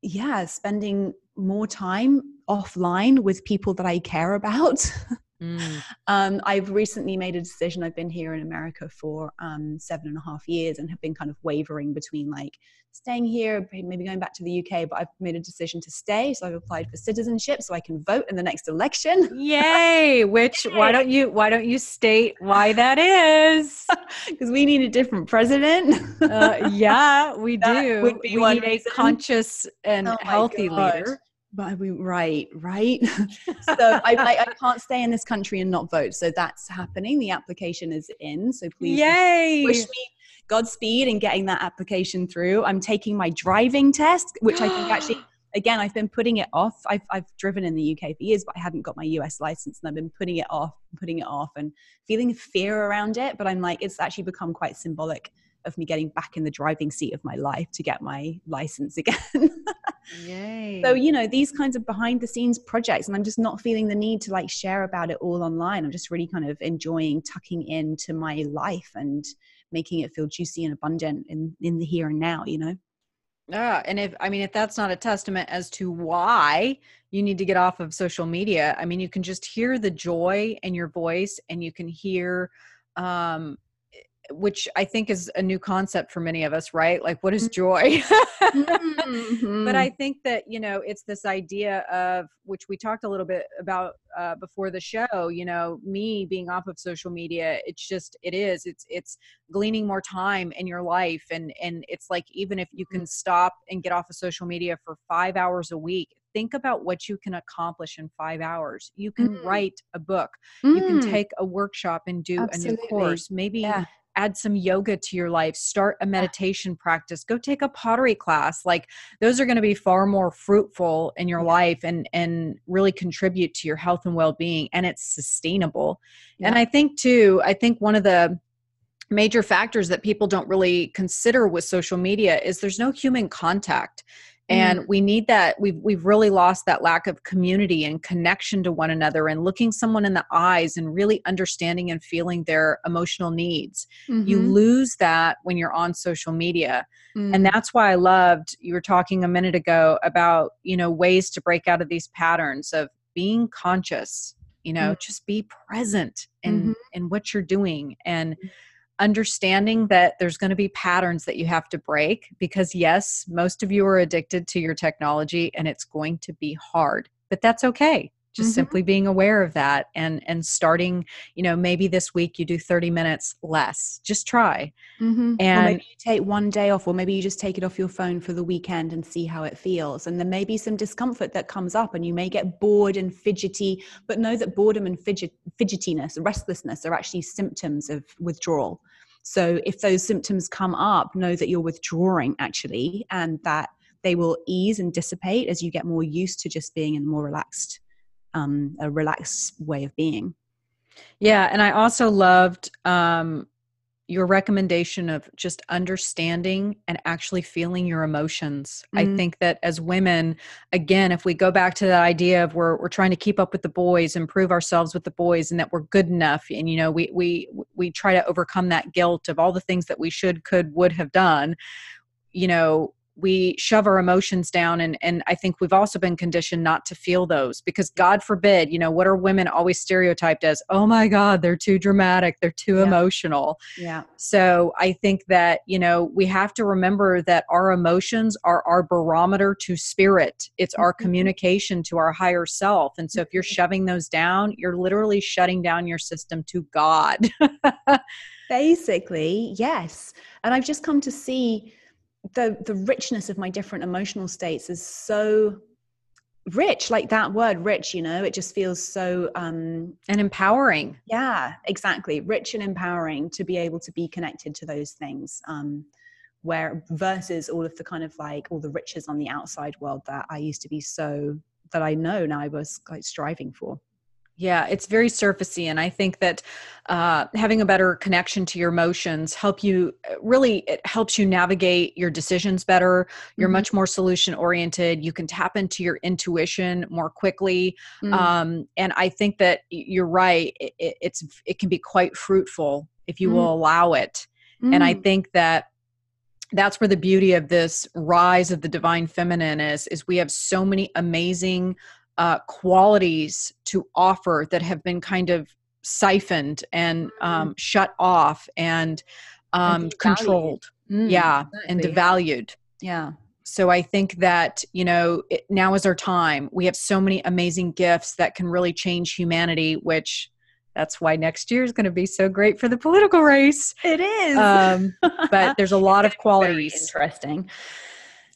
yeah, spending more time offline with people that I care about. Mm. Um, I've recently made a decision. I've been here in America for um, seven and a half years and have been kind of wavering between like staying here, maybe going back to the UK, but I've made a decision to stay. So I've applied for citizenship so I can vote in the next election. Yay! Which why don't you why don't you state why that is? Because we need a different president. uh, yeah, we do. we need a conscious and oh healthy leader But we right, right. so I, I, I, can't stay in this country and not vote. So that's happening. The application is in. So please Yay. wish me Godspeed in getting that application through. I'm taking my driving test, which I think actually again, I've been putting it off. I've, I've driven in the UK for years, but I hadn't got my US license and I've been putting it off, putting it off and feeling fear around it. But I'm like, it's actually become quite symbolic of me getting back in the driving seat of my life to get my license again. Yay. So, you know, these kinds of behind the scenes projects, and I'm just not feeling the need to like share about it all online. I'm just really kind of enjoying tucking into my life and making it feel juicy and abundant in, in the here and now, you know? Yeah, and if I mean if that's not a testament as to why you need to get off of social media, I mean you can just hear the joy in your voice and you can hear um which I think is a new concept for many of us, right? Like, what is mm. joy? mm-hmm. But I think that, you know, it's this idea of which we talked a little bit about uh, before the show, you know, me being off of social media. It's just, it is, it's, it's gleaning more time in your life. And, and it's like, even if you can mm. stop and get off of social media for five hours a week, think about what you can accomplish in five hours. You can mm. write a book. Mm. You can mm. take a workshop and do Absolutely. a new course. Maybe yeah add some yoga to your life start a meditation practice go take a pottery class like those are going to be far more fruitful in your life and and really contribute to your health and well-being and it's sustainable. Yeah. and i think too i think one of the major factors that people don't really consider with social media is there's no human contact and mm. we need that we've we've really lost that lack of community and connection to one another and looking someone in the eyes and really understanding and feeling their emotional needs mm-hmm. you lose that when you're on social media mm. and that's why i loved you were talking a minute ago about you know ways to break out of these patterns of being conscious you know mm. just be present in mm-hmm. in what you're doing and mm understanding that there's going to be patterns that you have to break because yes most of you are addicted to your technology and it's going to be hard but that's okay just mm-hmm. simply being aware of that and and starting you know maybe this week you do 30 minutes less just try mm-hmm. and or maybe you take one day off or maybe you just take it off your phone for the weekend and see how it feels and there may be some discomfort that comes up and you may get bored and fidgety but know that boredom and fidget, fidgetiness restlessness are actually symptoms of withdrawal so if those symptoms come up know that you're withdrawing actually and that they will ease and dissipate as you get more used to just being in more relaxed um, a relaxed way of being. Yeah, and I also loved um, your recommendation of just understanding and actually feeling your emotions. Mm-hmm. I think that as women, again, if we go back to that idea of we're we're trying to keep up with the boys, improve ourselves with the boys, and that we're good enough, and you know, we we we try to overcome that guilt of all the things that we should, could, would have done. You know, we shove our emotions down and and I think we've also been conditioned not to feel those because God forbid, you know, what are women always stereotyped as? Oh my god, they're too dramatic, they're too yeah. emotional. Yeah. So I think that, you know, we have to remember that our emotions are our barometer to spirit. It's our mm-hmm. communication to our higher self. And so if you're mm-hmm. shoving those down, you're literally shutting down your system to God. Basically, yes. And I've just come to see the the richness of my different emotional states is so rich like that word rich you know it just feels so um and empowering. Yeah exactly. Rich and empowering to be able to be connected to those things um where versus all of the kind of like all the riches on the outside world that i used to be so that i know now i was like striving for yeah, it's very surfacey, and I think that uh, having a better connection to your emotions help you. Uh, really, it helps you navigate your decisions better. You're mm-hmm. much more solution oriented. You can tap into your intuition more quickly, mm-hmm. um, and I think that you're right. It, it, it's it can be quite fruitful if you mm-hmm. will allow it. And I mm. think that that's where the beauty of this rise of the divine feminine is is we have so many amazing uh, qualities to offer that have been kind of siphoned and um, shut off and, um, and controlled. Mm, yeah, exactly. and devalued. Yeah. So I think that, you know, it, now is our time. We have so many amazing gifts that can really change humanity, which that's why next year is going to be so great for the political race. It is. Um, but there's a lot of qualities. interesting.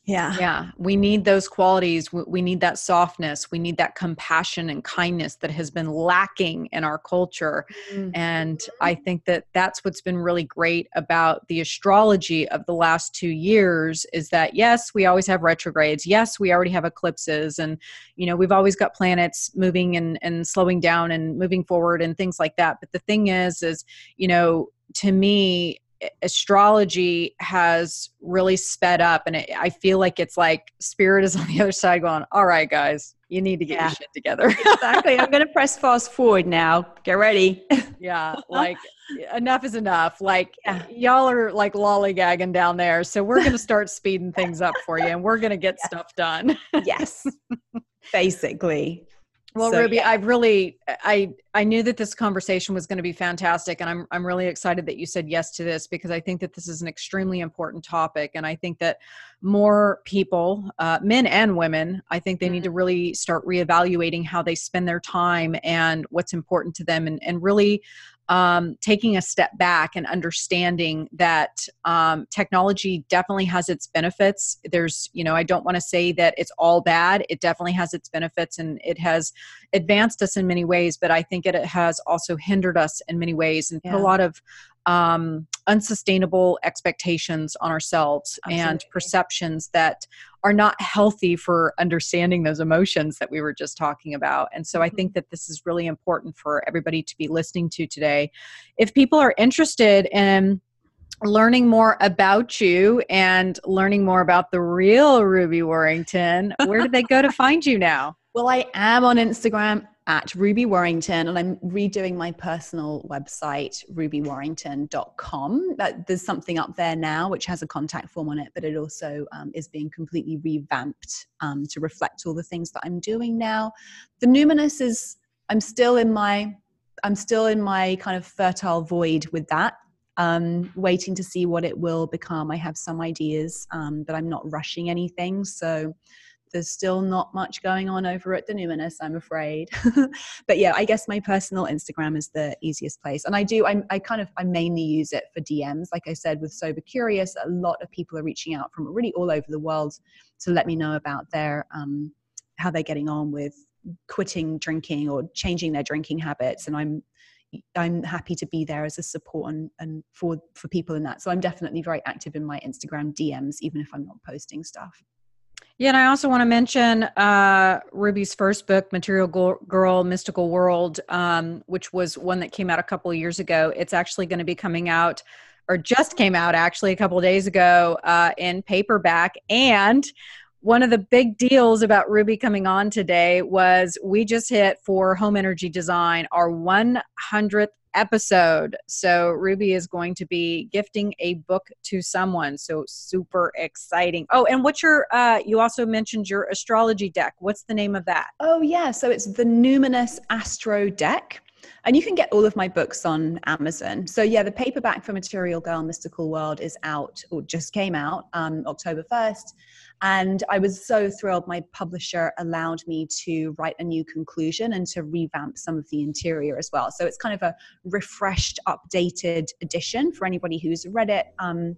Yeah. Yeah. We need those qualities. We need that softness. We need that compassion and kindness that has been lacking in our culture. Mm-hmm. And I think that that's what's been really great about the astrology of the last two years is that, yes, we always have retrogrades. Yes, we already have eclipses. And, you know, we've always got planets moving and, and slowing down and moving forward and things like that. But the thing is, is, you know, to me, astrology has really sped up and it, i feel like it's like spirit is on the other side going all right guys you need to get yeah. your shit together. Exactly. I'm gonna press fast forward now. Get ready. Yeah like enough is enough. Like yeah. y'all are like lollygagging down there so we're gonna start speeding things up for you and we're gonna get yeah. stuff done. Yes. Basically well, so, Ruby, yeah. I've really I I knew that this conversation was going to be fantastic and I'm I'm really excited that you said yes to this because I think that this is an extremely important topic and I think that more people, uh, men and women, I think they mm-hmm. need to really start reevaluating how they spend their time and what's important to them and and really um, taking a step back and understanding that um, technology definitely has its benefits. There's, you know, I don't want to say that it's all bad. It definitely has its benefits and it has advanced us in many ways, but I think it has also hindered us in many ways and yeah. put a lot of um, unsustainable expectations on ourselves Absolutely. and perceptions that are not healthy for understanding those emotions that we were just talking about. And so I think mm-hmm. that this is really important for everybody to be listening to today. If people are interested in learning more about you and learning more about the real Ruby Warrington, where do they go to find you now? Well, I am on Instagram at Ruby Warrington, and I'm redoing my personal website, rubywarrington.com. That, there's something up there now which has a contact form on it, but it also um, is being completely revamped um, to reflect all the things that I'm doing now. The numinous is, I'm still in my, I'm still in my kind of fertile void with that. Um, waiting to see what it will become. I have some ideas, um, but I'm not rushing anything. So there's still not much going on over at the Numinous, I'm afraid. but yeah, I guess my personal Instagram is the easiest place. And I do, I'm, I kind of, I mainly use it for DMs. Like I said, with Sober Curious, a lot of people are reaching out from really all over the world to let me know about their, um, how they're getting on with quitting drinking or changing their drinking habits. And I'm, I'm happy to be there as a support and, and for, for people in that. So I'm definitely very active in my Instagram DMs, even if I'm not posting stuff. Yeah, and I also want to mention uh, Ruby's first book, Material Girl, Mystical World, um, which was one that came out a couple of years ago. It's actually going to be coming out, or just came out actually a couple of days ago uh, in paperback. And one of the big deals about Ruby coming on today was we just hit for home energy design our 100th episode. So Ruby is going to be gifting a book to someone. So super exciting. Oh, and what's your uh you also mentioned your astrology deck. What's the name of that? Oh yeah, so it's the Numinous Astro Deck. And you can get all of my books on Amazon. So yeah, the paperback for Material Girl Mystical World is out or just came out um, October 1st. And I was so thrilled my publisher allowed me to write a new conclusion and to revamp some of the interior as well. So it's kind of a refreshed, updated edition for anybody who's read it. Um,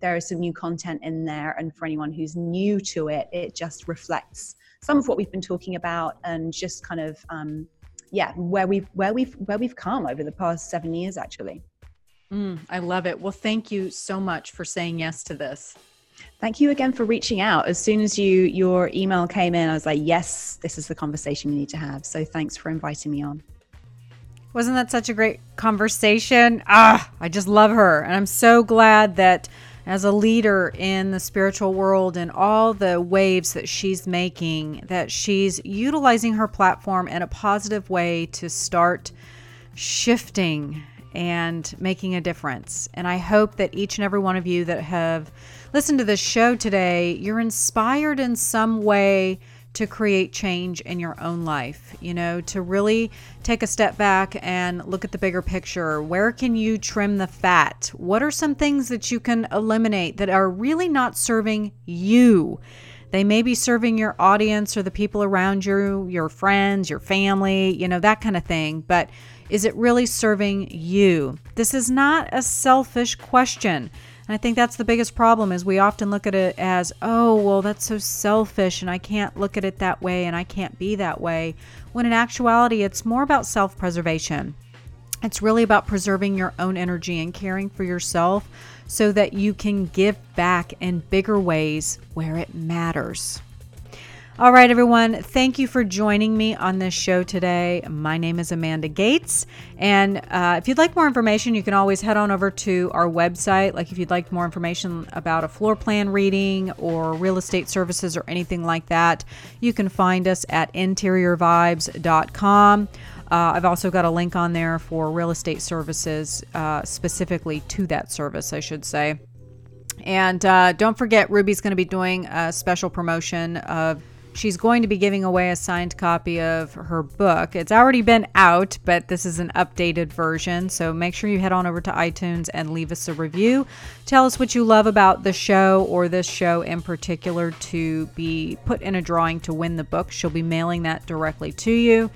there is some new content in there. And for anyone who's new to it, it just reflects some of what we've been talking about and just kind of, um, yeah, where we've, where we've, where we've come over the past seven years, actually. Mm, I love it. Well, thank you so much for saying yes to this. Thank you again for reaching out. As soon as you your email came in, I was like, yes, this is the conversation we need to have. So thanks for inviting me on. Wasn't that such a great conversation? Ah, I just love her. And I'm so glad that as a leader in the spiritual world and all the waves that she's making, that she's utilizing her platform in a positive way to start shifting and making a difference. And I hope that each and every one of you that have listen to this show today, you're inspired in some way to create change in your own life, you know, to really take a step back and look at the bigger picture. Where can you trim the fat? What are some things that you can eliminate that are really not serving you? They may be serving your audience or the people around you, your friends, your family, you know, that kind of thing. But is it really serving you? This is not a selfish question. And I think that's the biggest problem is we often look at it as, "Oh, well, that's so selfish and I can't look at it that way and I can't be that way." When in actuality, it's more about self-preservation. It's really about preserving your own energy and caring for yourself so that you can give back in bigger ways where it matters. All right, everyone. Thank you for joining me on this show today. My name is Amanda Gates. And uh, if you'd like more information, you can always head on over to our website. Like, if you'd like more information about a floor plan reading or real estate services or anything like that, you can find us at interiorvibes.com. Uh, I've also got a link on there for real estate services, uh, specifically to that service, I should say. And uh, don't forget, Ruby's going to be doing a special promotion of she's going to be giving away a signed copy of her book. It's already been out, but this is an updated version. So make sure you head on over to iTunes and leave us a review. Tell us what you love about the show or this show in particular to be put in a drawing to win the book. She'll be mailing that directly to you.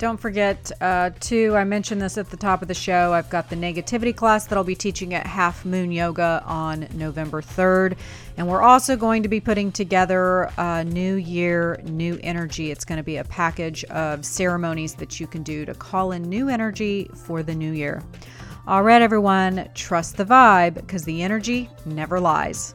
Don't forget, uh, too, I mentioned this at the top of the show. I've got the negativity class that I'll be teaching at Half Moon Yoga on November 3rd. And we're also going to be putting together a New Year, New Energy. It's going to be a package of ceremonies that you can do to call in new energy for the new year. All right, everyone, trust the vibe because the energy never lies.